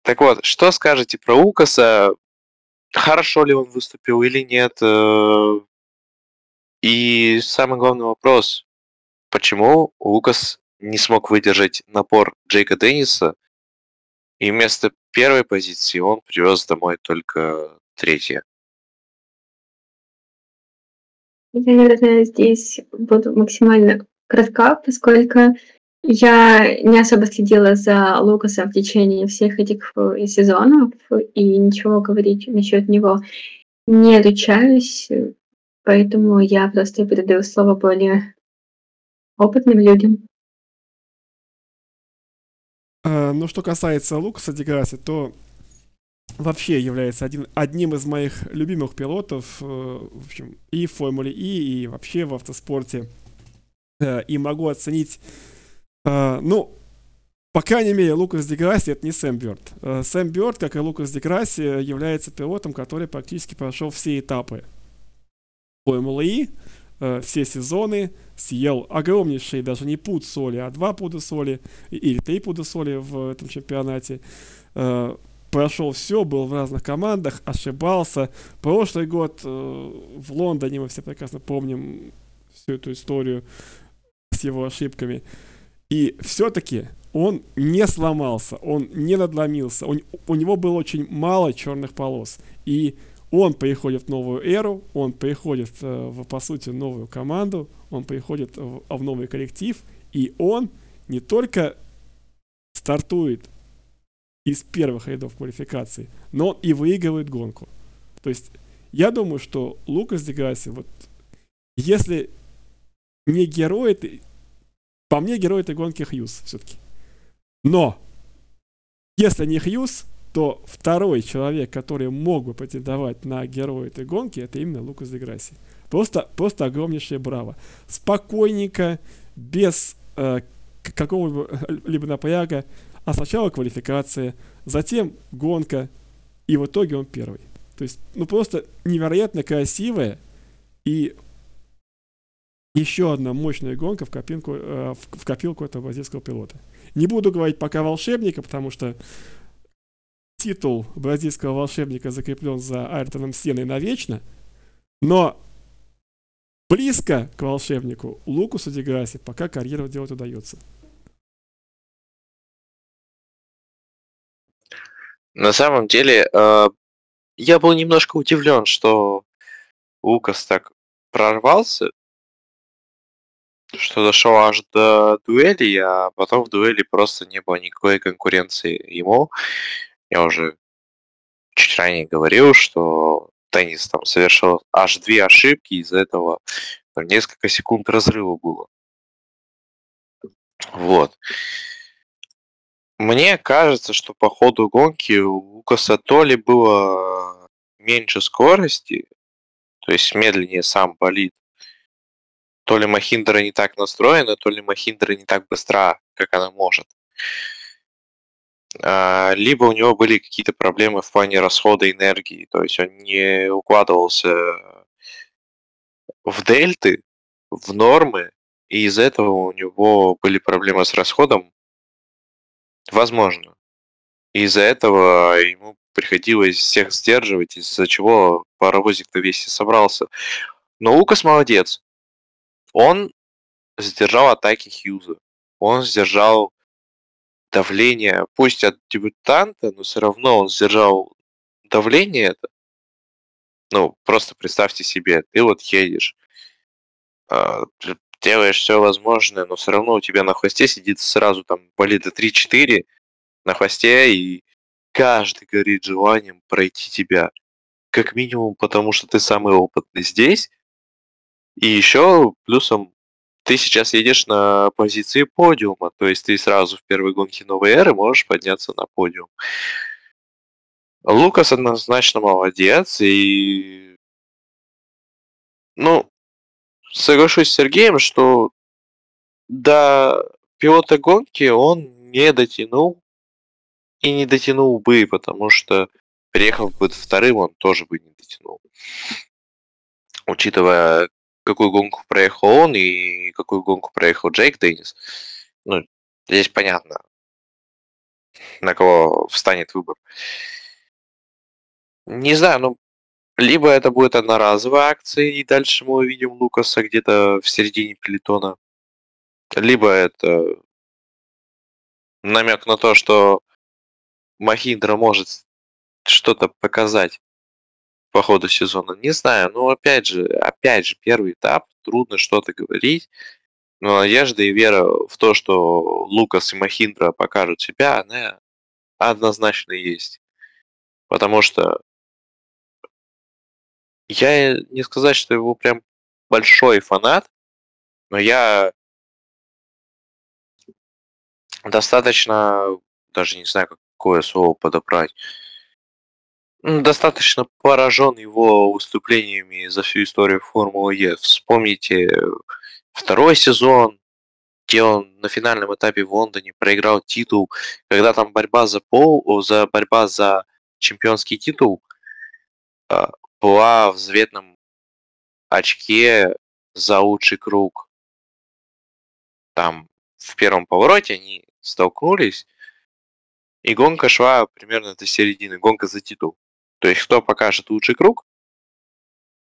Так вот, что скажете про Лукаса? Хорошо ли он выступил или нет? Э, и самый главный вопрос, почему Лукас не смог выдержать напор Джейка Денниса, и вместо первой позиции он привез домой только третье. Я, наверное, здесь буду максимально кратка, поскольку я не особо следила за Лукасом в течение всех этих э, сезонов, и ничего говорить насчет него не ручаюсь, поэтому я просто передаю слово более опытным людям. А, ну, что касается Лукаса Деграси, то вообще является один, одним из моих любимых пилотов, э, в общем, и в Формуле И, и вообще в автоспорте. Э, и могу оценить, э, ну, по крайней мере, Лукас Деграсси это не Сэм Бёрд. Сэм Бёрд, как и Лукас Деграсси, является пилотом, который практически прошел все этапы Формулы И, все сезоны, съел огромнейший даже не пуд соли, а два пуда соли или три пуда соли в этом чемпионате прошел все, был в разных командах, ошибался. Прошлый год э, в Лондоне мы все прекрасно помним всю эту историю с его ошибками. И все-таки он не сломался, он не надломился, он, у него было очень мало черных полос. И он приходит в новую эру, он приходит э, в, по сути, новую команду, он приходит в, в новый коллектив, и он не только стартует из первых рядов квалификации, но и выигрывает гонку. То есть я думаю, что Лукас Деграсси, вот если не герой по мне герой этой гонки Хьюз все-таки. Но если не Хьюз, то второй человек, который мог бы претендовать на героя этой гонки, это именно Лукас Деграсси. Просто, просто огромнейшее браво. Спокойненько, без э, какого-либо напряга, а сначала квалификация, затем гонка, и в итоге он первый. То есть, ну просто невероятно красивая и еще одна мощная гонка в копилку, э, в копилку этого бразильского пилота. Не буду говорить пока волшебника, потому что титул бразильского волшебника закреплен за Айртоном Сеной навечно, но близко к волшебнику Лукусу Деграси пока карьеру делать удается. На самом деле, э, я был немножко удивлен, что Лукас так прорвался, что дошел аж до дуэли, а потом в дуэли просто не было никакой конкуренции ему. Я уже чуть ранее говорил, что теннис там совершил аж две ошибки, из-за этого там, несколько секунд разрыва было. Вот. Мне кажется, что по ходу гонки у Лукаса то ли было меньше скорости, то есть медленнее сам болит, то ли Махиндра не так настроена, то ли Махиндра не так быстра, как она может. А, либо у него были какие-то проблемы в плане расхода энергии, то есть он не укладывался в дельты, в нормы, и из-за этого у него были проблемы с расходом, Возможно. Из-за этого ему приходилось всех сдерживать, из-за чего паровозик-то весь и собрался. Но Лукас молодец. Он сдержал атаки Хьюза. Он сдержал давление, пусть от дебютанта, но все равно он сдержал давление это. Ну, просто представьте себе, ты вот едешь, а, делаешь все возможное, но все равно у тебя на хвосте сидит сразу там болида 3-4 на хвосте, и каждый горит желанием пройти тебя. Как минимум, потому что ты самый опытный здесь. И еще плюсом ты сейчас едешь на позиции подиума, то есть ты сразу в первой гонке новой эры можешь подняться на подиум. Лукас однозначно молодец, и Ну, соглашусь с Сергеем, что до пилота гонки он не дотянул и не дотянул бы, потому что приехал бы вторым, он тоже бы не дотянул. Учитывая, какую гонку проехал он и какую гонку проехал Джейк Деннис, ну, здесь понятно, на кого встанет выбор. Не знаю, ну, либо это будет одноразовая акция, и дальше мы увидим Лукаса где-то в середине пелетона, либо это намек на то, что Махиндра может что-то показать по ходу сезона. Не знаю, но опять же, опять же, первый этап, трудно что-то говорить. Но надежда и вера в то, что Лукас и Махиндра покажут себя, она однозначно есть. Потому что я не сказать, что его прям большой фанат, но я достаточно, даже не знаю, какое слово подобрать, достаточно поражен его выступлениями за всю историю Формулы Е. Вспомните второй сезон, где он на финальном этапе в Лондоне проиграл титул, когда там борьба за пол, за борьба за чемпионский титул а, была в заветном очке за лучший круг. Там в первом повороте они столкнулись, и гонка шла примерно до середины, гонка за титул. То есть кто покажет лучший круг,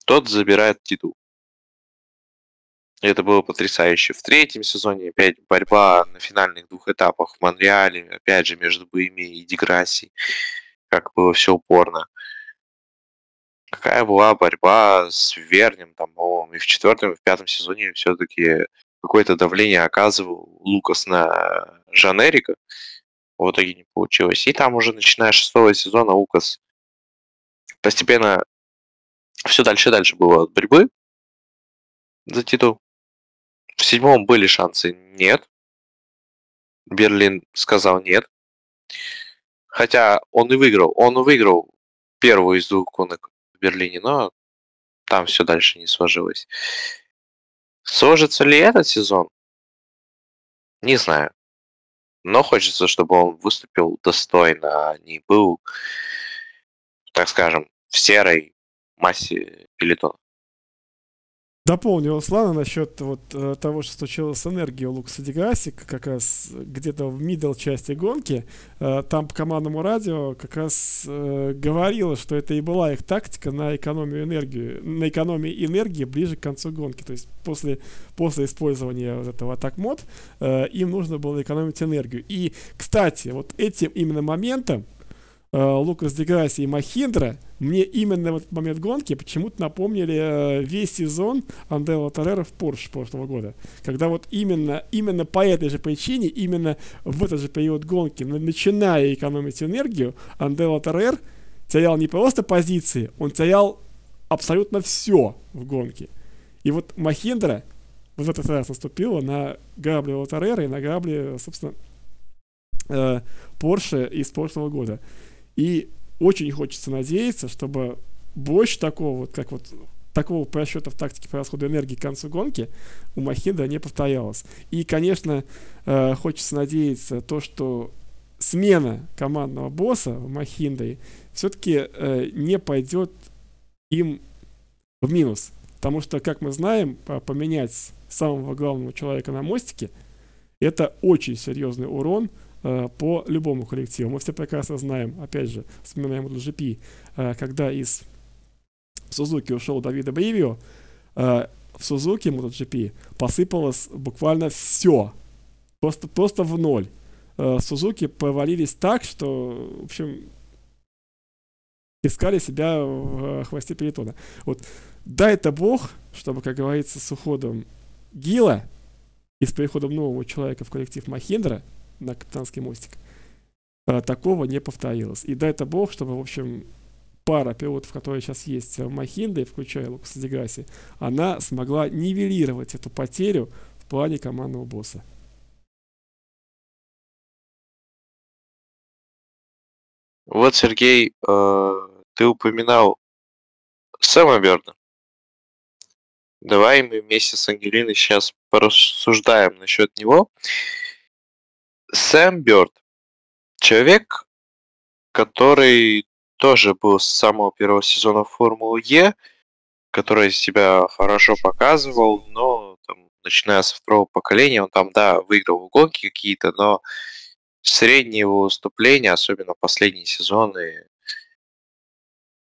тот забирает титул. Это было потрясающе. В третьем сезоне опять борьба на финальных двух этапах в Монреале, опять же, между Буими и Деграсси. Как было все упорно. Какая была борьба с Вернем, там, по-моему, и в четвертом, и в пятом сезоне все-таки какое-то давление оказывал Лукас на Жанерика. В итоге не получилось. И там уже начиная с шестого сезона Лукас постепенно все дальше и дальше было от борьбы за титул. В седьмом были шансы? Нет. Берлин сказал нет. Хотя он и выиграл. Он выиграл первую из двух гонок в Берлине, но там все дальше не сложилось. Сложится ли этот сезон? Не знаю. Но хочется, чтобы он выступил достойно, а не был, так скажем, в серой массе пелетона. Дополню Слана насчет вот э, того, что случилось с энергией у Лукаса Дегасик, как раз где-то в мидл части гонки, э, там по командному радио как раз э, говорило, что это и была их тактика на экономию энергии, на экономии энергии ближе к концу гонки. То есть после, после использования вот этого атак мод им нужно было экономить энергию. И, кстати, вот этим именно моментом Лукас Деграси и Махиндра мне именно в этот момент гонки почему-то напомнили э, весь сезон Андела Торрера в Порш прошлого года. Когда вот именно, именно по этой же причине, именно в этот же период гонки, начиная экономить энергию, Андела Торрер терял не просто позиции, он терял абсолютно все в гонке. И вот Махиндра вот этот раз наступила на грабли Лотарера и на грабли, собственно, э, Порше из прошлого года. И очень хочется надеяться, чтобы больше такого вот, как вот такого просчета в тактике по расходу энергии к концу гонки у Махинда не повторялось. И, конечно, э, хочется надеяться то, что смена командного босса Махиндой все-таки э, не пойдет им в минус. Потому что, как мы знаем, поменять самого главного человека на мостике это очень серьезный урон по любому коллективу. Мы все прекрасно знаем, опять же, вспоминаем MotoGP, э, когда из Сузуки ушел Давида Бривио, э, в Сузуки MotoGP посыпалось буквально все. Просто, просто в ноль. Сузуки провалились так, что, в общем, искали себя в хвосте перетона. Вот дай это бог, чтобы, как говорится, с уходом Гила и с приходом нового человека в коллектив Махиндра – на капитанский мостик. А, такого не повторилось. И дай-то бог, чтобы, в общем, пара пилотов, которые сейчас есть в Махинде, включая Лукаса Деграси, она смогла нивелировать эту потерю в плане командного босса. Вот, Сергей, э, ты упоминал Сэма Берна. Давай мы вместе с Ангелиной сейчас порассуждаем насчет него. Сэм Бёрд. Человек, который тоже был с самого первого сезона Формулы Е, который себя хорошо показывал, но там, начиная с второго поколения, он там, да, выиграл гонки какие-то, но средние его выступления, особенно последние сезоны,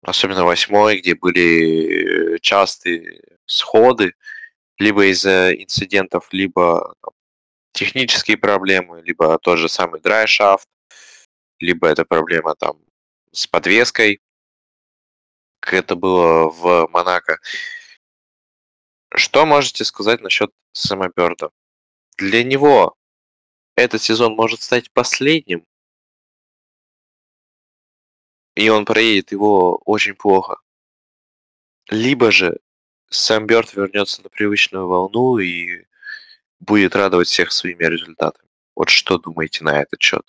особенно восьмой, где были частые сходы, либо из-за инцидентов, либо там, технические проблемы, либо тот же самый драйшафт, либо это проблема там с подвеской, как это было в Монако. Что можете сказать насчет Сэма Бёрда? Для него этот сезон может стать последним, и он проедет его очень плохо. Либо же Сэм Бёрд вернется на привычную волну и будет радовать всех своими результатами. Вот что думаете на этот счет?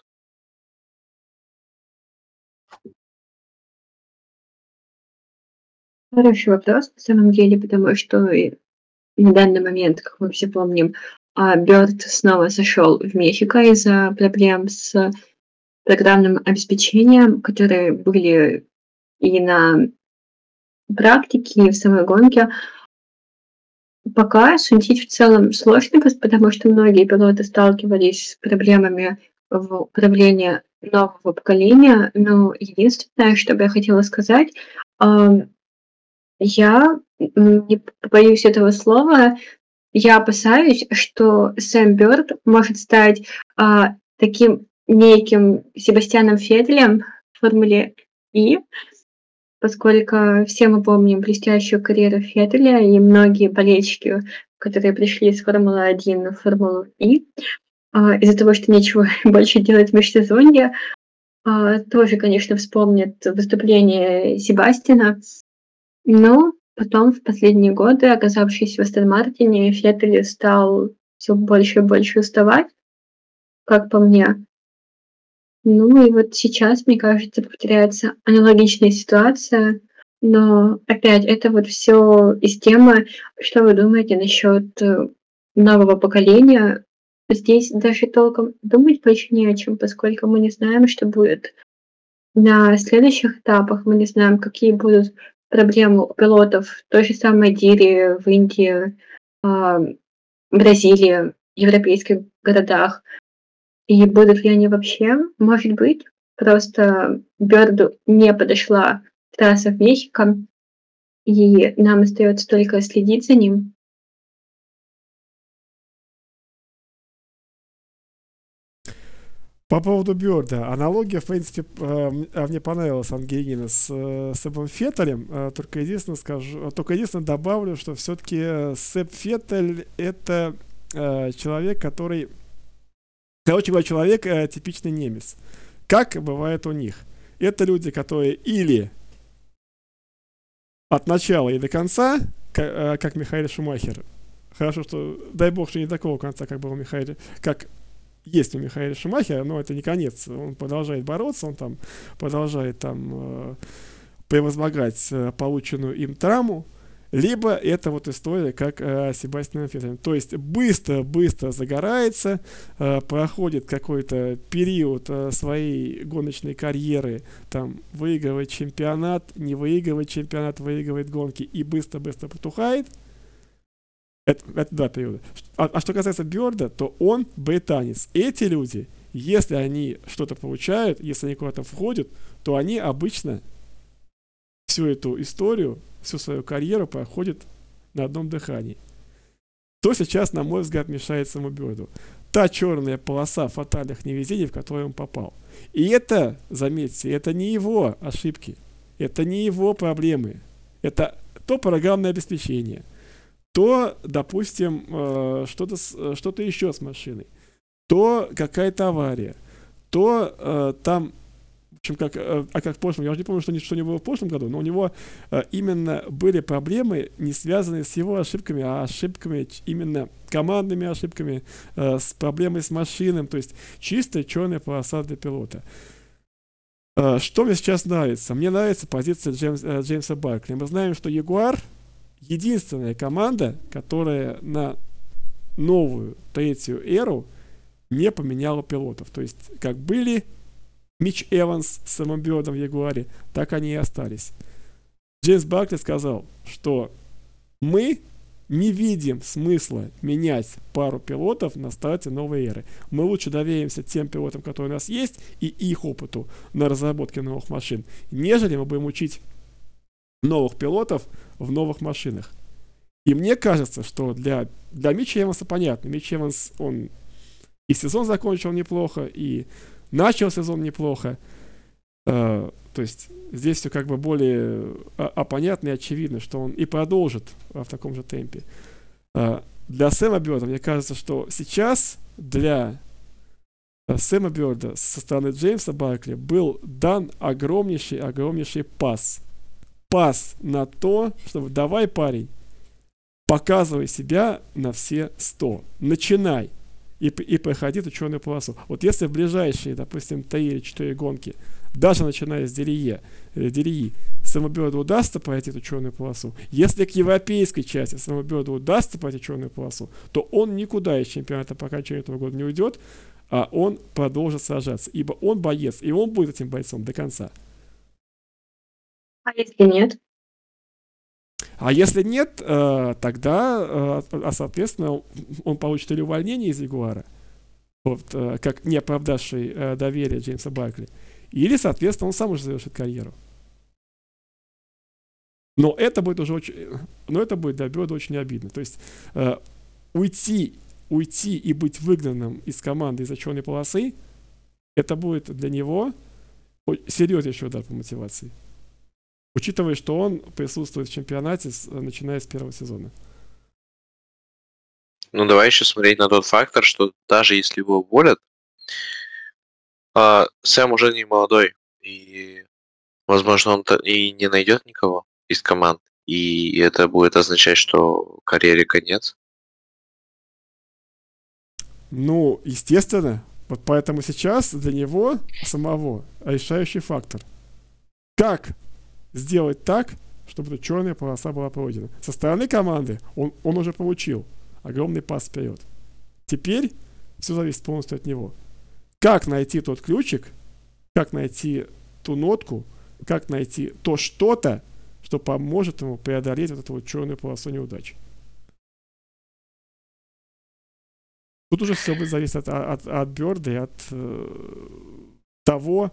Хороший вопрос, на самом деле, потому что на данный момент, как мы все помним, а, Бёрд снова сошел в Мехико из-за проблем с программным обеспечением, которые были и на практике, и в самой гонке. Пока судить в целом сложно, потому что многие пилоты сталкивались с проблемами в управлении нового поколения. Но единственное, что бы я хотела сказать, я не боюсь этого слова, я опасаюсь, что Сэм Бёрд может стать а, таким неким Себастьяном Фетелем в Формуле И, поскольку все мы помним блестящую карьеру Феттеля и многие болельщики, которые пришли из Формулы-1 в Формулу И, а, из-за того, что нечего больше делать в межсезонье, а, тоже, конечно, вспомнят выступление Себастина. Но потом, в последние годы, оказавшись в Астон Мартине, Феттель стал все больше и больше уставать, как по мне. Ну и вот сейчас, мне кажется, повторяется аналогичная ситуация, но опять это вот все из темы, что вы думаете насчет э, нового поколения. Здесь даже толком думать больше не о чем, поскольку мы не знаем, что будет на следующих этапах, мы не знаем, какие будут проблемы у пилотов той же самой Дире, в Индии, а, Бразилии, европейских городах. И будут ли они вообще? Может быть. Просто Бёрду не подошла трасса в Мехико, и нам остается только следить за ним. По поводу Бёрда. Аналогия, в принципе, э, мне понравилась Ангелина с, э, с Феттелем. Э, только единственное скажу, только единственное добавлю, что все-таки Сэп Феттель это человек, который Говоря, человек э, типичный немец. Как бывает у них? Это люди, которые или от начала и до конца, как, э, как Михаил Шумахер. Хорошо, что дай бог, что не такого конца, как был у Михаила, как есть у Михаила Шумахера, но это не конец. Он продолжает бороться, он там продолжает там э, превозмогать э, полученную им травму либо это вот история, как э, Себастьян Феттель. То есть быстро-быстро загорается, э, проходит какой-то период э, своей гоночной карьеры, там выигрывает чемпионат, не выигрывает чемпионат, выигрывает гонки и быстро-быстро потухает. Это, это два периода. А, а что касается Бёрда, то он британец. Эти люди, если они что-то получают, если они куда-то входят, то они обычно всю эту историю всю свою карьеру проходит на одном дыхании. То сейчас, на мой взгляд, мешает самобеду. Та черная полоса фатальных невезений, в которую он попал. И это, заметьте, это не его ошибки. Это не его проблемы. Это то программное обеспечение, то, допустим, э, что-то, что-то еще с машиной, то какая-то авария, то э, там чем как, э, а как в прошлом, я уже не помню, что, что у него было в прошлом году, но у него э, именно были проблемы, не связанные с его ошибками, а ошибками именно командными ошибками, э, с проблемой с машиной, то есть чистая черная полоса для пилота. Что мне сейчас нравится? Мне нравится позиция Джеймс, Джеймса Баркли. Мы знаем, что Ягуар единственная команда, которая на новую третью эру не поменяла пилотов. То есть, как были Мич Эванс с самым Бёрдом в Ягуаре, так они и остались. Джеймс Баркли сказал, что мы не видим смысла менять пару пилотов на старте новой эры. Мы лучше доверимся тем пилотам, которые у нас есть, и их опыту на разработке новых машин, нежели мы будем учить новых пилотов в новых машинах. И мне кажется, что для, для Митча Эванса понятно. Митч Эванс, он и сезон закончил неплохо, и начал сезон неплохо. Uh, то есть здесь все как бы более а, а понятно и очевидно, что он и продолжит а, в таком же темпе. Uh, для Сэма Бёрда, мне кажется, что сейчас для uh, Сэма Бёрда со стороны Джеймса Баркли был дан огромнейший, огромнейший пас. Пас на то, чтобы давай, парень, показывай себя на все 100. Начинай и, и проходи эту черную полосу. Вот если в ближайшие, допустим, 3 или 4 гонки, даже начиная с Дерие, э, Дерии, самоберду удастся пройти эту черную полосу, если к европейской части самоберду удастся пройти черную полосу, то он никуда из чемпионата по окончанию этого года не уйдет, а он продолжит сражаться, ибо он боец, и он будет этим бойцом до конца. А если нет? А если нет, э, тогда, э, а, соответственно, он получит или увольнение из Ягуара, вот, э, как не оправдавший доверие Джеймса Баркли, или, соответственно, он сам уже завершит карьеру. Но это будет уже очень, но это будет для Бёрда очень обидно. То есть уйти, уйти и быть выгнанным из команды из-за черной полосы, это будет для него серьезнейший удар по мотивации учитывая, что он присутствует в чемпионате, с, начиная с первого сезона. Ну, давай еще смотреть на тот фактор, что даже если его уволят, э, Сэм уже не молодой, и, возможно, он и не найдет никого из команд, и это будет означать, что карьере конец. Ну, естественно. Вот поэтому сейчас для него самого решающий фактор. Как сделать так, чтобы эта черная полоса была пройдена. Со стороны команды он, он уже получил огромный пас вперед. Теперь все зависит полностью от него. Как найти тот ключик, как найти ту нотку, как найти то что-то, что поможет ему преодолеть вот эту вот черную полосу неудачи. Тут уже все будет зависеть от, от, от Бёрда и от э, того,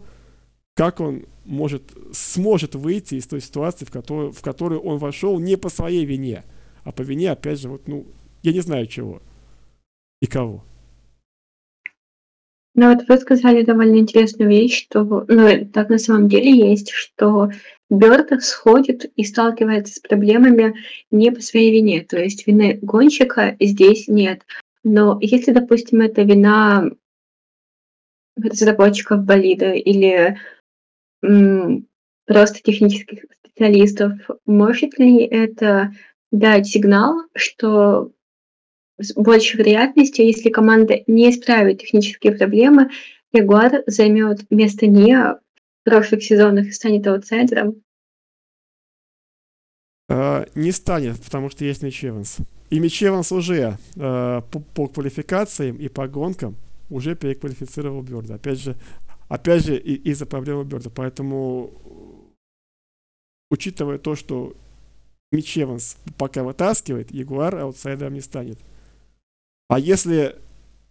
как он может, сможет выйти из той ситуации, в которую, в которую он вошел не по своей вине, а по вине, опять же, вот, ну, я не знаю чего и кого. Ну вот вы сказали довольно интересную вещь, что, ну, так на самом деле есть, что Бёрд сходит и сталкивается с проблемами не по своей вине, то есть вины гонщика здесь нет. Но если, допустим, это вина разработчиков болида или просто технических специалистов, может ли это дать сигнал, что с большей вероятностью, если команда не исправит технические проблемы, Ягуар займет место не в прошлых сезонах и станет аутсайдером? Uh, не станет, потому что есть Мич Эванс. И Мич Эванс уже uh, по, по квалификациям и по гонкам уже переквалифицировал Бёрда. Опять же, Опять же, из-за проблемы Бёрда. Поэтому, учитывая то, что Мич Эванс пока вытаскивает, Ягуар аутсайдером не станет. А если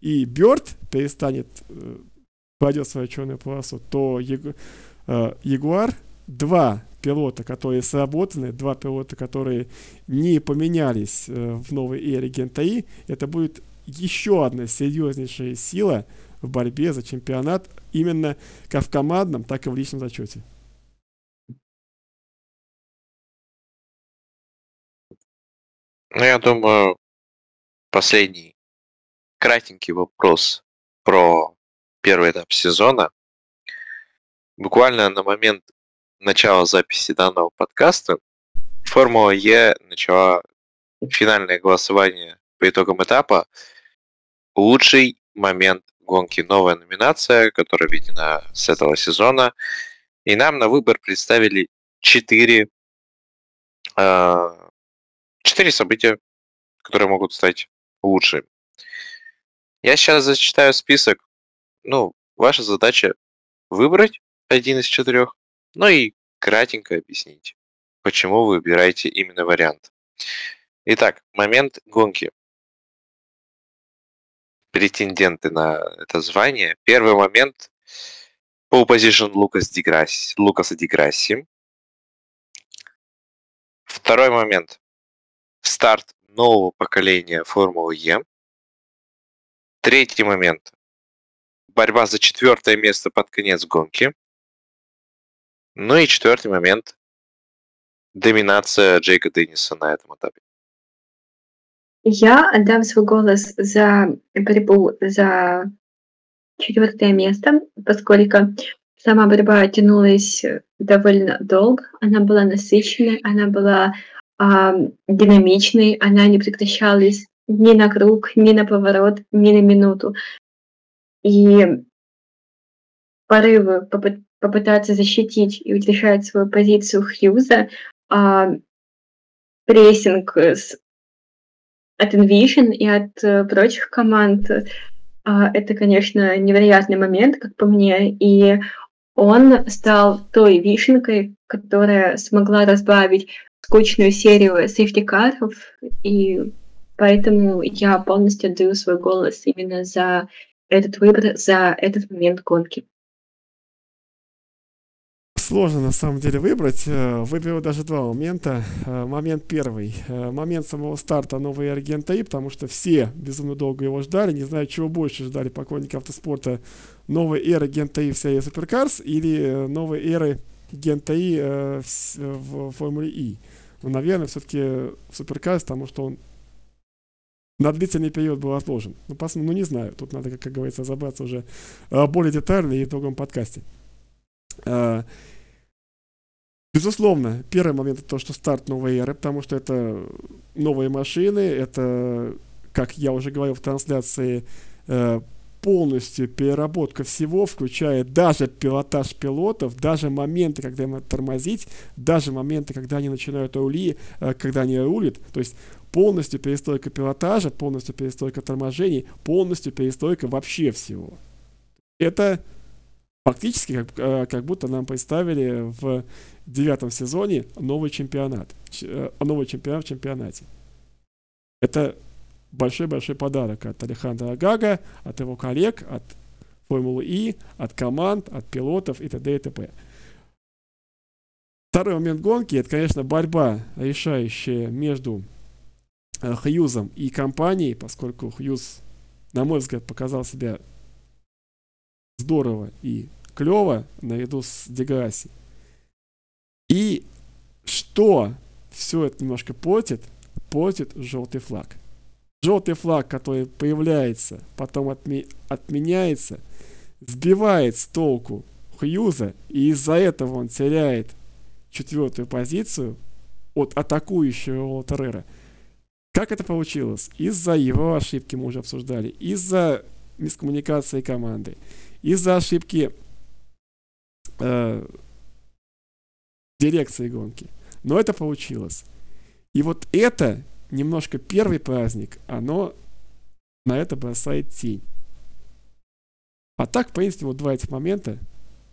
и Бёрд перестанет э, пройдет свою черную полосу, то Ягу, э, Ягуар два пилота, которые сработаны, два пилота, которые не поменялись э, в новой эре Гента это будет еще одна серьезнейшая сила в борьбе за чемпионат именно как в командном, так и в личном зачете. Ну, я думаю, последний кратенький вопрос про первый этап сезона. Буквально на момент начала записи данного подкаста Формула Е начала финальное голосование по итогам этапа «Лучший момент гонки новая номинация, которая введена с этого сезона. И нам на выбор представили четыре э, четыре события, которые могут стать лучшими. Я сейчас зачитаю список. Ну, ваша задача выбрать один из четырех, ну и кратенько объяснить, почему вы выбираете именно вариант. Итак, момент гонки. Претенденты на это звание. Первый момент pole position Лукас Деграсси, Лукаса Деграсси. Второй момент. Старт нового поколения Формулы Е. Третий момент. Борьба за четвертое место под конец гонки. Ну и четвертый момент. Доминация Джейка Денниса на этом этапе. Я отдам свой голос за борьбу за четвертое место, поскольку сама борьба тянулась довольно долго, она была насыщенной, она была а, динамичной, она не прекращалась ни на круг, ни на поворот, ни на минуту. И порывы попыт попытаться защитить и удержать свою позицию Хьюза, а, прессинг с от Envision и от э, прочих команд. А, это, конечно, невероятный момент, как по мне, и он стал той вишенкой, которая смогла разбавить скучную серию сейфтикаров, и поэтому я полностью отдаю свой голос именно за этот выбор, за этот момент гонки сложно на самом деле выбрать. Э, выберу даже два момента. Э, момент первый. Э, момент самого старта новой эры GNTI, потому что все безумно долго его ждали. Не знаю, чего больше ждали поклонники автоспорта. Новой эры GNTI в серии Supercars или новой эры GNTI в Формуле И. Но, наверное, все-таки в Supercars, потому что он на длительный период был отложен. Ну, посмотрим, ну не знаю. Тут надо, как, как говорится, разобраться уже более детально и в другом подкасте. Безусловно, первый момент это то, что старт новой эры, потому что это новые машины, это, как я уже говорил в трансляции, э, полностью переработка всего, включая даже пилотаж пилотов, даже моменты, когда им тормозить, даже моменты, когда они начинают рули, э, когда они рулят, то есть полностью перестройка пилотажа, полностью перестройка торможений, полностью перестройка вообще всего. Это фактически как, э, как будто нам представили в девятом сезоне новый чемпионат. Э, новый чемпионат в чемпионате. Это большой-большой подарок от Алехандра Гага, от его коллег, от Формулы И, от команд, от пилотов и т.д. и т.п. Второй момент гонки, это, конечно, борьба, решающая между э, Хьюзом и компанией, поскольку Хьюз, на мой взгляд, показал себя здорово и клево наряду с Деграсси. И что все это немножко портит? Портит желтый флаг. Желтый флаг, который появляется, потом отме- отменяется, сбивает с толку Хьюза, и из-за этого он теряет четвертую позицию от атакующего Уолтерера. Как это получилось? Из-за его ошибки мы уже обсуждали, из-за мискоммуникации команды, из-за ошибки э, дирекции гонки. Но это получилось. И вот это немножко первый праздник, оно на это бросает тень. А так, в принципе, вот два этих момента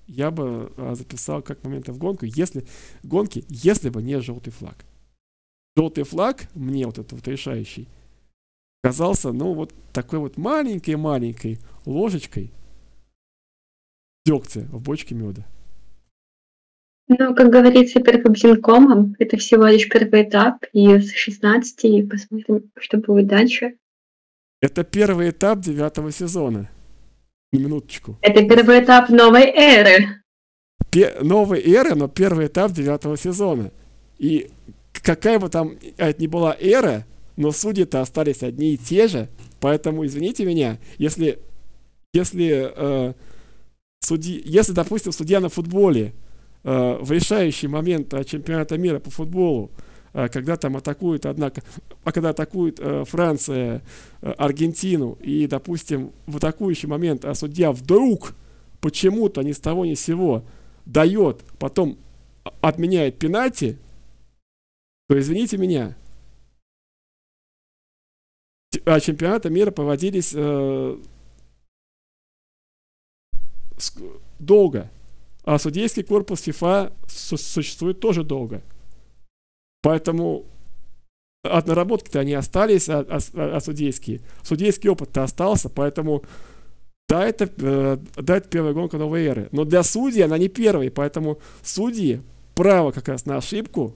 я бы а, записал как моменты в гонку, если гонки, если бы не желтый флаг. Желтый флаг, мне вот этот вот решающий, казался, ну, вот такой вот маленькой-маленькой ложечкой дегтя в бочке меда. Ну, как говорится, перед Побзинкомом это всего лишь первый этап из 16, и посмотрим, что будет дальше. Это первый этап девятого сезона. Минуточку. Это первый этап новой эры. Пе- новой эры, но первый этап девятого сезона. И какая бы там это ни была эра, но судьи-то остались одни и те же. Поэтому, извините меня, если, если, э, судьи, если допустим, судья на футболе в решающий момент э, чемпионата мира по футболу, э, когда там атакует, однако, а когда атакует Франция Аргентину, и, допустим, в атакующий момент судья вдруг почему-то ни с того ни с сего дает, потом отменяет пенальти, то извините меня, а чемпионаты мира проводились э, долго. А судейский корпус ФИФА существует тоже долго. Поэтому от наработки-то они остались, а, а, а судейские. Судейский опыт-то остался, поэтому да, это, э, да, это первая гонка новой эры. Но для судьи она не первая, поэтому судьи право как раз на ошибку,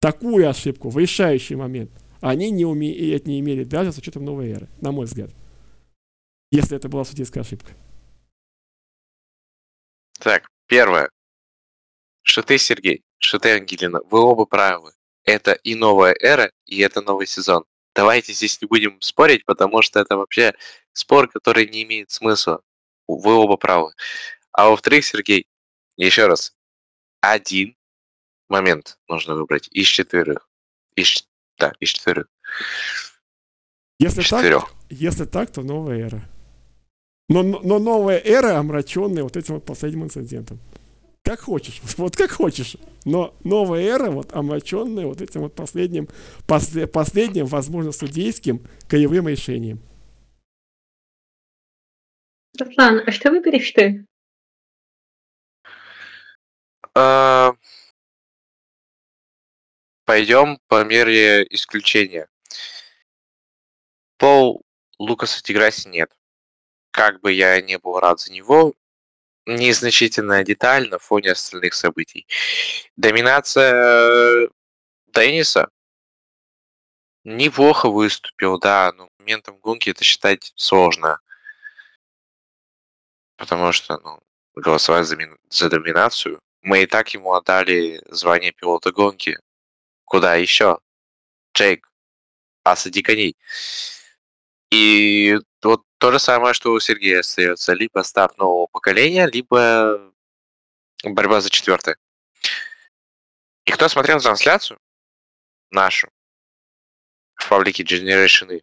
такую ошибку в решающий момент, они не, уме... не имели даже с учетом новой эры, на мой взгляд. Если это была судейская ошибка. Так, первое. Что ты, Сергей, что ты, Ангелина, вы оба правы. Это и новая эра, и это новый сезон. Давайте здесь не будем спорить, потому что это вообще спор, который не имеет смысла. Вы оба правы. А во-вторых, Сергей, еще раз, один момент нужно выбрать из четверых. Из, да, из четверых. Если так, если так, то новая эра. Но, но новая эра, омраченная вот этим вот последним инцидентом. Как хочешь, вот как хочешь. Но новая эра, вот омраченная вот этим вот последним, после, последним, возможно, судейским каевым решением. Руслан, а что выберешь ты? А, пойдем по мере исключения. Пол Лукаса Тиграси нет как бы я не был рад за него, незначительная деталь на фоне остальных событий. Доминация Денниса неплохо выступил, да, но моментом гонки это считать сложно. Потому что, ну, голосовать за, за доминацию. Мы и так ему отдали звание пилота гонки. Куда еще? Джейк, осади коней. И вот то же самое, что у Сергея остается. Либо старт нового поколения, либо борьба за четвертое. И кто смотрел трансляцию нашу в паблике Generation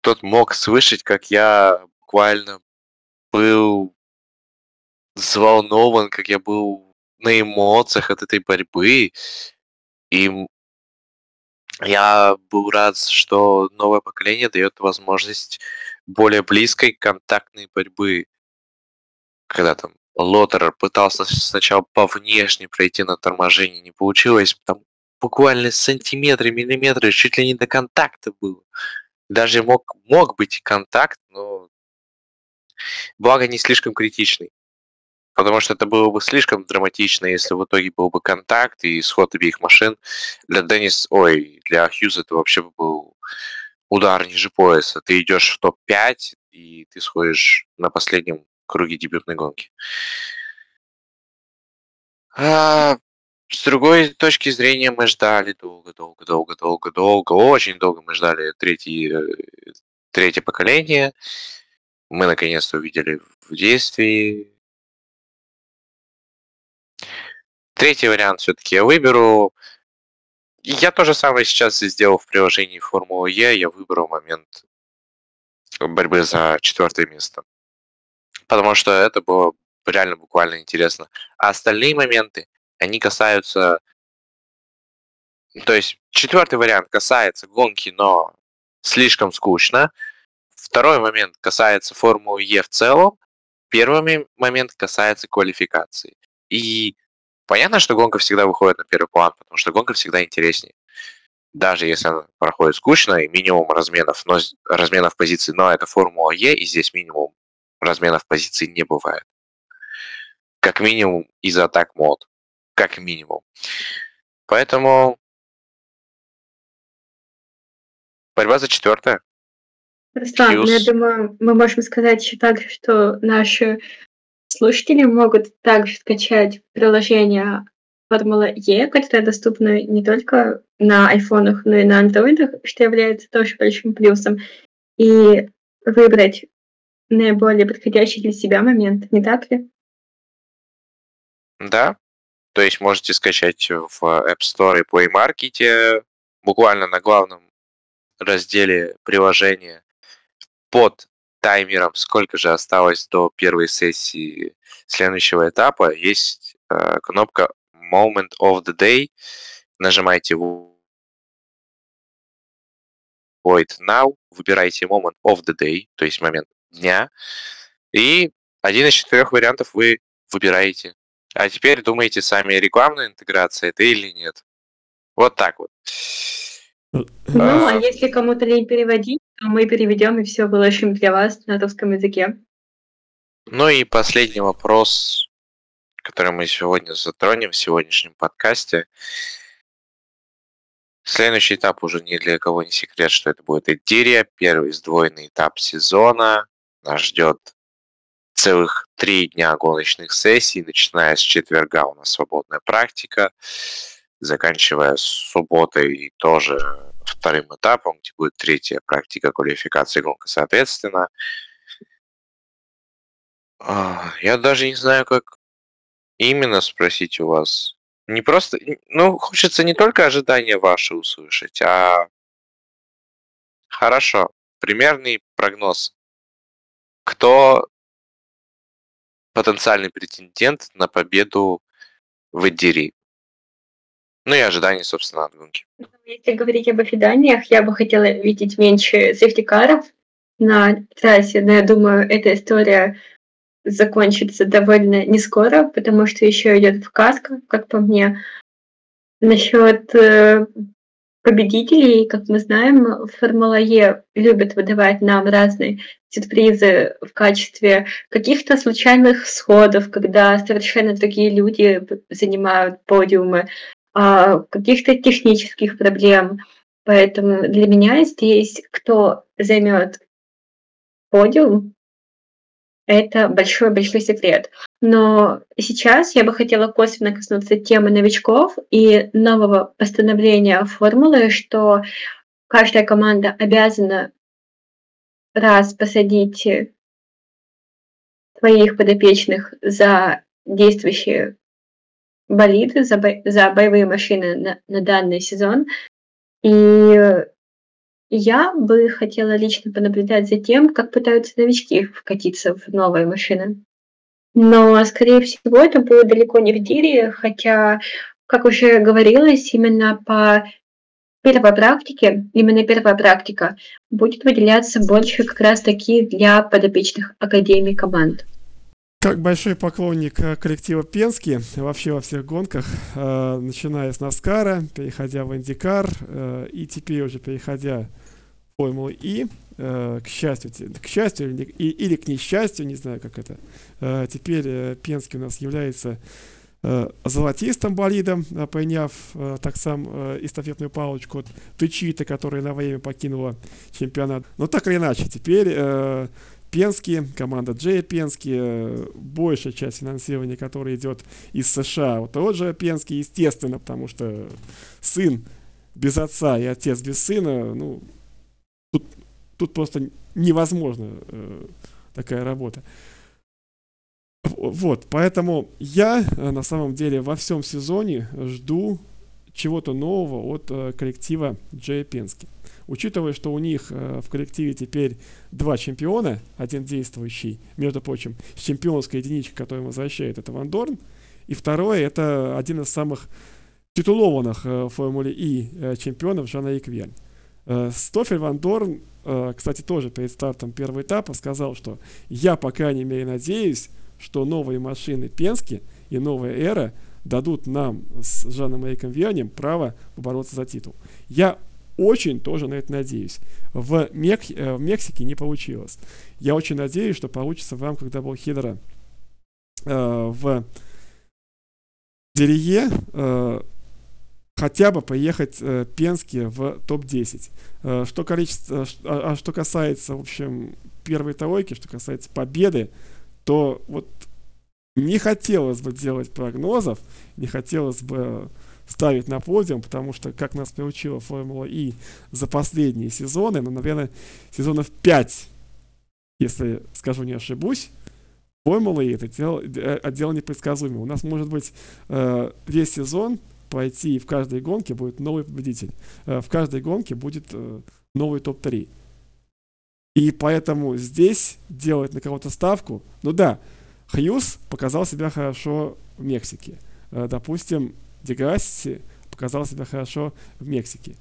тот мог слышать, как я буквально был взволнован, как я был на эмоциях от этой борьбы. И я был рад, что новое поколение дает возможность более близкой контактной борьбы. Когда там Лотер пытался сначала по внешне пройти на торможение, не получилось, там буквально сантиметры, миллиметры, чуть ли не до контакта было. Даже мог, мог быть контакт, но благо не слишком критичный. Потому что это было бы слишком драматично, если в итоге был бы контакт и исход обеих машин. Для Деннис, ой, для Хьюза это вообще был удар ниже пояса. Ты идешь в топ-5, и ты сходишь на последнем круге дебютной гонки. А, с другой точки зрения, мы ждали долго, долго, долго, долго, долго, очень долго мы ждали третий, э, третье поколение. Мы наконец-то увидели в действии Третий вариант все-таки я выберу. Я то же самое сейчас сделал в приложении Формулы Е. Я выберу момент борьбы за четвертое место. Потому что это было реально буквально интересно. А остальные моменты, они касаются... То есть четвертый вариант касается гонки, но слишком скучно. Второй момент касается Формулы Е в целом. Первый момент касается квалификации. И Понятно, что гонка всегда выходит на первый план, потому что гонка всегда интереснее. Даже если она проходит скучно и минимум разменов, но разменов позиций, но это Формула Е, и здесь минимум разменов позиций не бывает. Как минимум из-за атак мод. Как минимум. Поэтому борьба за четвертое. Руслан, ну, я думаю, мы можем сказать еще так, что наши Слушатели могут также скачать приложение Формула Е, которое доступно не только на айфонах, но и на андроидах, что является тоже большим плюсом, и выбрать наиболее подходящий для себя момент, не так ли? Да, то есть можете скачать в App Store и Play Market буквально на главном разделе приложения под таймером, сколько же осталось до первой сессии следующего этапа, есть э, кнопка Moment of the Day. Нажимаете vote now, выбирайте moment of the day, то есть момент дня, и один из четырех вариантов вы выбираете. А теперь думаете сами, рекламная интеграция это или нет. Вот так вот. Ну, а, если кому-то лень переводить, то мы переведем и все выложим для вас на русском языке. Ну и последний вопрос, который мы сегодня затронем в сегодняшнем подкасте. Следующий этап уже ни для кого не секрет, что это будет Эдирия, первый сдвоенный этап сезона. Нас ждет целых три дня гоночных сессий, начиная с четверга у нас свободная практика, заканчивая субботой тоже вторым этапом, где будет третья практика квалификации гонка соответственно. А, я даже не знаю, как именно спросить у вас. Не просто... Ну, хочется не только ожидания ваши услышать, а... Хорошо. Примерный прогноз. Кто потенциальный претендент на победу в Эдири? Ну и ожидания, собственно, от гонки. Если говорить об ожиданиях, я бы хотела видеть меньше сефтикаров на трассе, но я думаю, эта история закончится довольно не скоро, потому что еще идет вказка, как по мне. Насчет э, победителей, как мы знаем, Формула Е любит выдавать нам разные сюрпризы в качестве каких-то случайных сходов, когда совершенно другие люди занимают подиумы, каких-то технических проблем. Поэтому для меня здесь кто займет подиум, это большой-большой секрет. Но сейчас я бы хотела косвенно коснуться темы новичков и нового постановления формулы, что каждая команда обязана раз посадить своих подопечных за действующие болиды, за, бо- за боевые машины на, на данный сезон. И я бы хотела лично понаблюдать за тем, как пытаются новички вкатиться в новые машины. Но, скорее всего, это будет далеко не в Дире, хотя, как уже говорилось, именно по первой практике, именно первая практика, будет выделяться больше как раз-таки для подопечных академий команд. Как большой поклонник э, коллектива Пенски вообще во всех гонках, э, начиная с Наскара, переходя в Индикар э, и теперь уже переходя формулы И, э, к счастью, к счастью или, или к несчастью, не знаю, как это. Э, теперь э, Пенский у нас является э, золотистым болидом, э, приняв э, так сам э, эстафетную палочку от Тычита, которая на время покинула чемпионат. Но так или иначе, теперь э, Пенский, команда Джей Пенский, э, большая часть финансирования, которая идет из США. Вот тот же Пенский, естественно, потому что сын без отца и отец без сына, ну, Тут, тут просто невозможно э, такая работа. Вот, поэтому я э, на самом деле во всем сезоне жду чего-то нового от э, коллектива Джей Пенски. Учитывая, что у них э, в коллективе теперь два чемпиона, один действующий, между прочим, с чемпионской единичкой, которую возвращает, это Ван Дорн, и второе, это один из самых титулованных э, в Формуле E э, чемпионов Жан-Эрик Вернь. Э, Стоффель Вандорн, э, кстати, тоже перед стартом первого этапа сказал, что я, по крайней мере, надеюсь, что новые машины Пенски и новая эра дадут нам с Жаном-Эриком Вернем право побороться за титул. Я очень тоже на это надеюсь. В, Мек... Э, в Мексике не получилось. Я очень надеюсь, что получится в рамках double header'а э, в Дерие э, хотя бы поехать э, Пенске в топ-10. Э, что, количество, а, а что касается, в общем, первой тройки, что касается победы, то вот не хотелось бы делать прогнозов, не хотелось бы ставить на подиум, потому что, как нас приучила Формула И за последние сезоны, ну, наверное, сезонов 5, если скажу не ошибусь, Формула И это дело, э, дело непредсказуемое. У нас может быть э, весь сезон пойти в каждой гонке будет новый победитель. Э, в каждой гонке будет э, новый топ-3. И поэтому здесь делать на кого-то ставку, ну да, Хьюз показал себя хорошо в Мексике. Э, допустим, Деграсси показал себя хорошо в Мексике.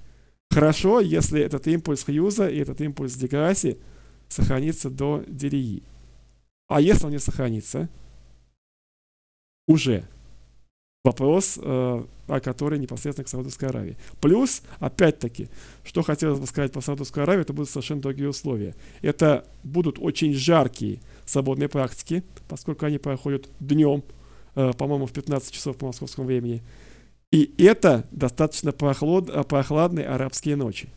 Хорошо, если этот импульс Хьюза и этот импульс Деграси сохранится до Дерии. А если он не сохранится, уже вопрос, э, о которой непосредственно к Саудовской Аравии. Плюс, опять-таки, что хотелось бы сказать по Саудовской Аравии, это будут совершенно другие условия. Это будут очень жаркие свободные практики, поскольку они проходят днем, э, по-моему, в 15 часов по московскому времени. И это достаточно прохлад, прохладные арабские ночи.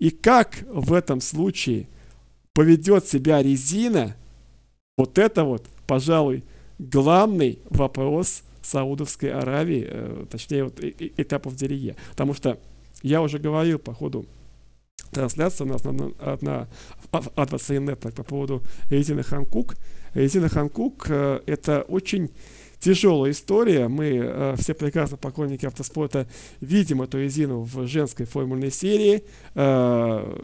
И как в этом случае поведет себя резина, вот это вот, пожалуй, главный вопрос – Саудовской Аравии, э, точнее вот этапов Дерие. Потому что я уже говорил по ходу трансляции у нас на, на, на по поводу Резины Ханкук. Резина Ханкук э, это очень тяжелая история. Мы э, все прекрасно поклонники автоспорта видим эту резину в женской формульной серии, э,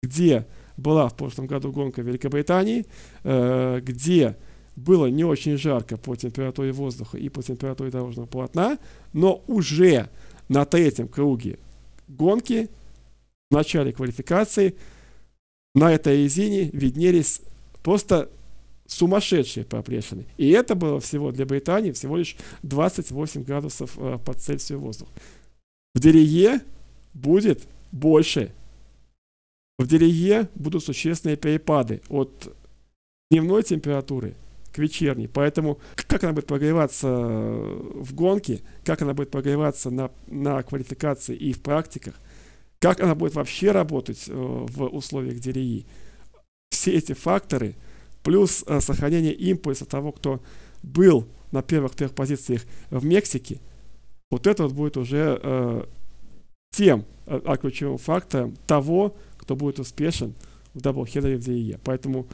где была в прошлом году гонка в Великобритании, э, где было не очень жарко по температуре воздуха и по температуре дорожного полотна, но уже на третьем круге гонки, в начале квалификации, на этой резине виднелись просто сумасшедшие проплешины. И это было всего для Британии всего лишь 28 градусов э, по Цельсию воздух. В Дерие будет больше. В Дерие будут существенные перепады от дневной температуры к вечерней. Поэтому как она будет прогреваться э, в гонке, как она будет прогреваться на, на квалификации и в практиках, как она будет вообще работать э, в условиях DRI. Все эти факторы, плюс э, сохранение импульса того, кто был на первых трех позициях в Мексике, вот это вот будет уже э, тем э, ключевым фактором того, кто будет успешен в даблхедере в Дирии. Поэтому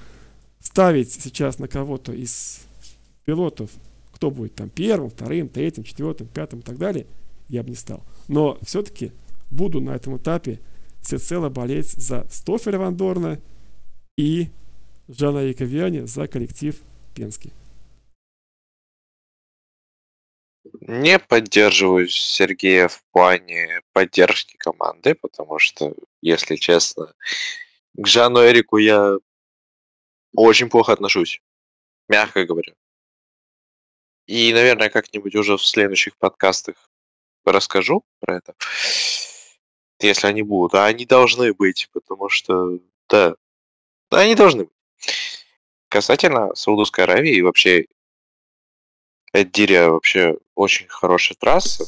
ставить сейчас на кого-то из пилотов, кто будет там первым, вторым, третьим, четвертым, пятым и так далее, я бы не стал. Но все-таки буду на этом этапе всецело болеть за Стофеля Вандорна и Жана Яковиани за коллектив Пенский. Не поддерживаю Сергея в плане поддержки команды, потому что, если честно, к Жану Эрику я очень плохо отношусь, мягко говоря. И, наверное, как-нибудь уже в следующих подкастах расскажу про это, если они будут. А они должны быть, потому что, да, они должны быть. Касательно Саудовской Аравии и вообще Эддирия вообще очень хорошая трасса.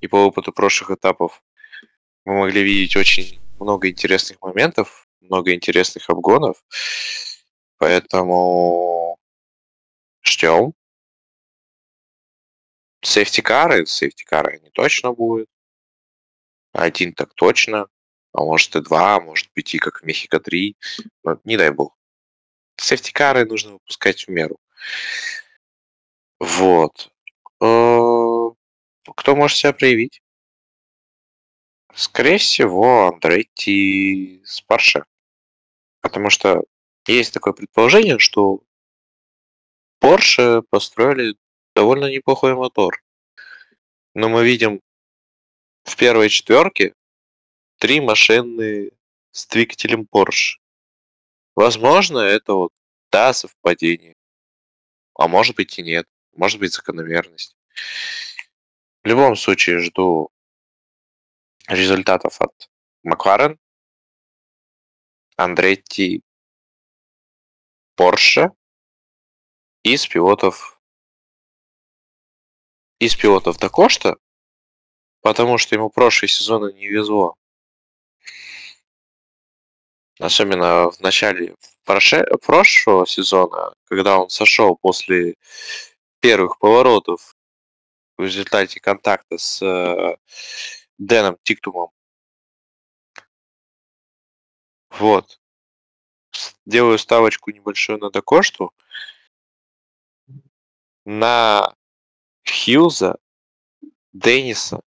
И по опыту прошлых этапов мы могли видеть очень много интересных моментов, много интересных обгонов. Поэтому ждем. Сейфтикары, сейфтикары они точно будут. Один так точно. А может и два, а может быть и как в Мехико 3. Но не дай бог. Сейфтикары нужно выпускать в меру. Вот. Э, кто может себя проявить? Скорее всего, Андретти с Парше. Потому что есть такое предположение, что Porsche построили довольно неплохой мотор. Но мы видим в первой четверке три машины с двигателем Porsche. Возможно, это вот да, совпадение. А может быть и нет. Может быть закономерность. В любом случае жду результатов от Макларен, Андретти Porsche из пилотов из пилотов Дакошта, потому что ему прошлые сезоны не везло. Особенно в начале прошлого сезона, когда он сошел после первых поворотов в результате контакта с э, Дэном Тиктумом. Вот делаю ставочку небольшую на Дакошту. На Хьюза, Денниса.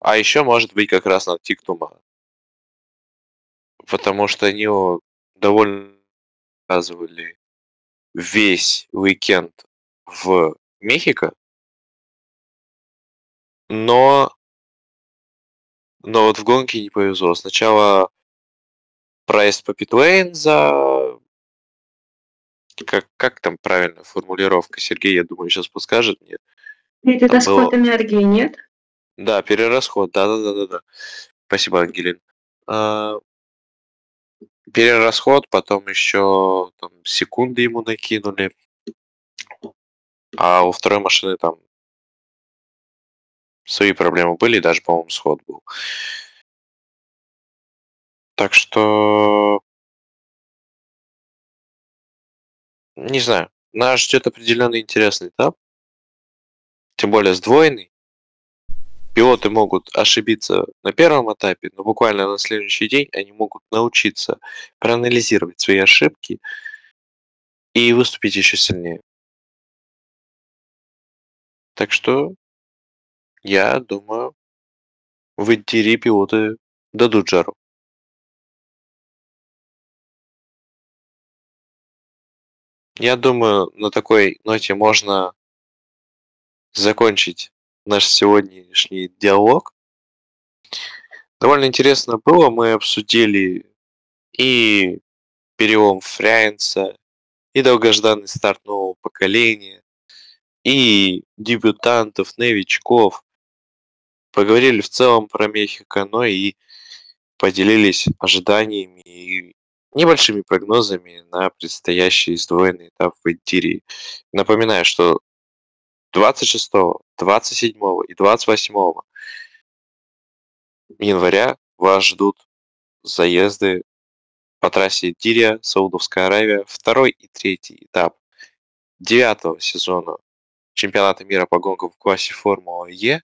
А еще может быть как раз на Тиктума. Потому что они его довольно показывали весь уикенд в Мехико. Но Но вот в гонке не повезло. Сначала проезд по питлейн за... Как, как там правильно формулировка? Сергей, я думаю, сейчас подскажет мне. Это расход энергии, нет? Да, перерасход, да-да-да-да. Спасибо, Ангелин. А, перерасход, потом еще там, секунды ему накинули. А у второй машины там свои проблемы были, даже, по-моему, сход был. Так что... Не знаю. Нас ждет определенный интересный этап. Тем более сдвоенный. Пилоты могут ошибиться на первом этапе, но буквально на следующий день они могут научиться проанализировать свои ошибки и выступить еще сильнее. Так что я думаю, в Интире пилоты дадут жару. Я думаю, на такой ноте можно закончить наш сегодняшний диалог. Довольно интересно было, мы обсудили и перелом Фрянца, и долгожданный старт нового поколения, и дебютантов, новичков. Поговорили в целом про Мехико, но и поделились ожиданиями и небольшими прогнозами на предстоящий сдвоенный этап в Интирии. Напоминаю, что 26, 27 и 28 января вас ждут заезды по трассе Дирия, Саудовская Аравия, второй и третий этап девятого сезона чемпионата мира по гонкам в классе Формула Е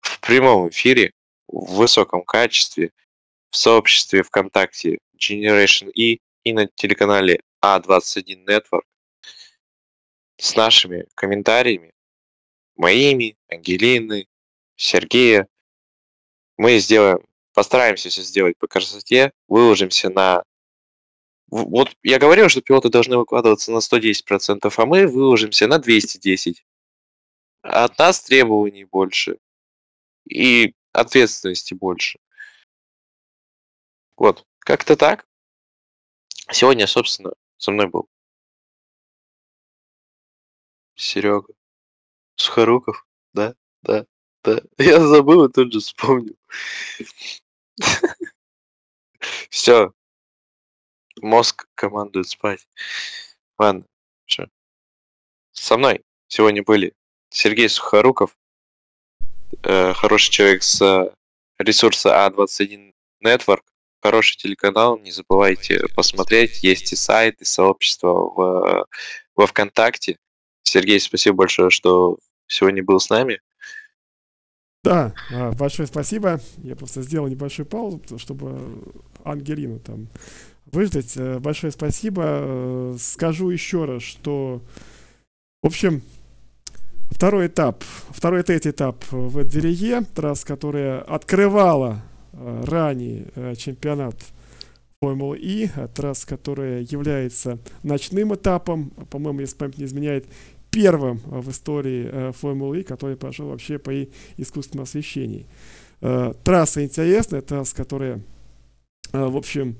в прямом эфире в высоком качестве в сообществе ВКонтакте Generation E и на телеканале А21 Network с нашими комментариями, моими, Ангелины, Сергея. Мы сделаем, постараемся все сделать по красоте, выложимся на... Вот я говорил, что пилоты должны выкладываться на 110%, а мы выложимся на 210%. От нас требований больше и ответственности больше. Вот, как-то так. Сегодня, собственно, со мной был Серега Сухоруков, да, да, да. Я забыл и тут же вспомнил. Все. Мозг командует спать. Ладно, все. Со мной сегодня были Сергей Сухоруков, э, хороший человек с ресурса А21 Network, хороший телеканал, не забывайте посмотреть. Есть и сайт, и сообщество в, во ВКонтакте. Сергей, спасибо большое, что сегодня был с нами. Да, а, большое спасибо. Я просто сделал небольшую паузу, чтобы Ангелину там выждать. Э, большое спасибо. Э, скажу еще раз, что, в общем, второй этап, второй третий этап в Эдзерие, трасса, которая открывала Э, ранее э, чемпионат Формулы И, трасса, которая является ночным этапом, по-моему, если память не изменяет, первым в истории Формулы И, который прошел вообще по искусственному освещению. Э, трасса интересная, трасса, которая, в общем,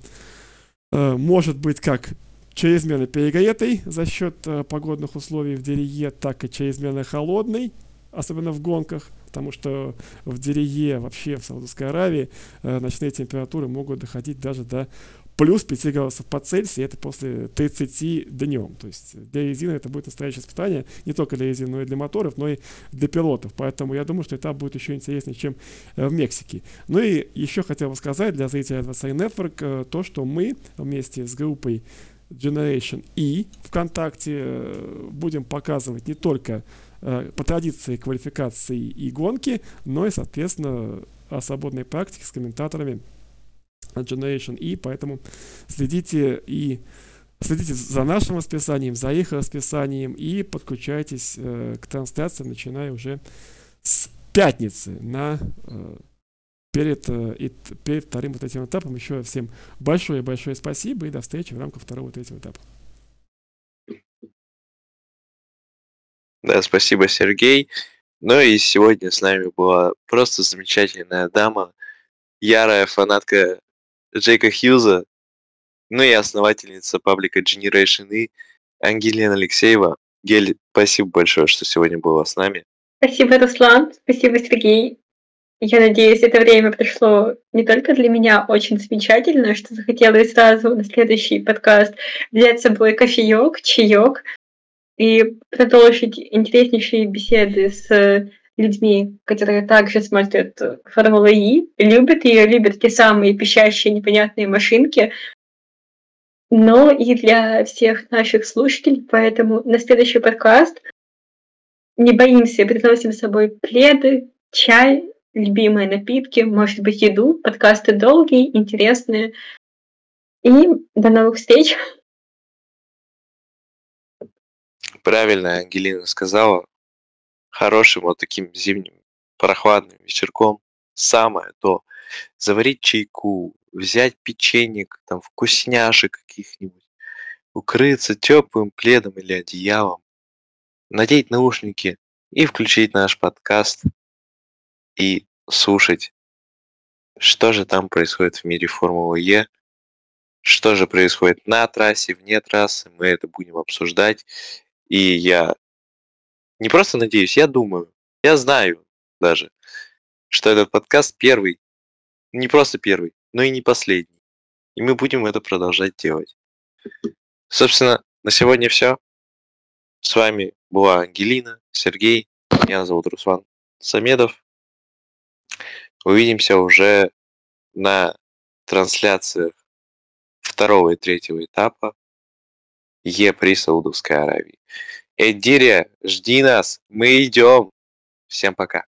может быть как чрезмерно перегретой за счет погодных условий в Дерие, так и чрезмерно холодной, особенно в гонках потому что в Дерие, вообще в Саудовской Аравии, э, ночные температуры могут доходить даже до плюс 5 градусов по Цельсию, это после 30 днем. То есть для резины это будет настоящее испытание, не только для резины, но и для моторов, но и для пилотов. Поэтому я думаю, что это будет еще интереснее, чем э, в Мексике. Ну и еще хотел бы сказать для зрителей Adversary Network э, то, что мы вместе с группой Generation E ВКонтакте э, будем показывать не только по традиции квалификации и гонки, но и, соответственно, о свободной практике с комментаторами Generation E, поэтому следите и следите за нашим расписанием, за их расписанием и подключайтесь э, к трансляциям, начиная уже с пятницы на э, перед, э, и, перед вторым вот этим этапом. Еще всем большое-большое спасибо и до встречи в рамках второго вот этим этапа. Да, спасибо, Сергей. Ну и сегодня с нами была просто замечательная дама, ярая фанатка Джейка Хьюза, ну и основательница паблика Generation E Ангелина Алексеева. Гель, спасибо большое, что сегодня была с нами. Спасибо, Руслан. Спасибо, Сергей. Я надеюсь, это время пришло не только для меня очень замечательно, что захотелось сразу на следующий подкаст взять с собой кофеек, чаек и продолжить интереснейшие беседы с людьми, которые также смотрят Формулу И, любят ее, любят те самые пищащие непонятные машинки, но и для всех наших слушателей, поэтому на следующий подкаст не боимся, приносим с собой пледы, чай, любимые напитки, может быть, еду. Подкасты долгие, интересные. И до новых встреч. Правильно Ангелина сказала. Хорошим вот таким зимним прохладным вечерком самое то заварить чайку, взять печенек, там вкусняшек каких-нибудь, укрыться теплым пледом или одеялом, надеть наушники и включить наш подкаст и слушать, что же там происходит в мире Формулы Е, что же происходит на трассе, вне трассы, мы это будем обсуждать. И я не просто надеюсь, я думаю, я знаю даже, что этот подкаст первый, не просто первый, но и не последний. И мы будем это продолжать делать. Собственно, на сегодня все. С вами была Ангелина, Сергей, меня зовут Руслан Самедов. Увидимся уже на трансляциях второго и третьего этапа Е при Саудовской Аравии. Эдирия, жди нас, мы идем. Всем пока.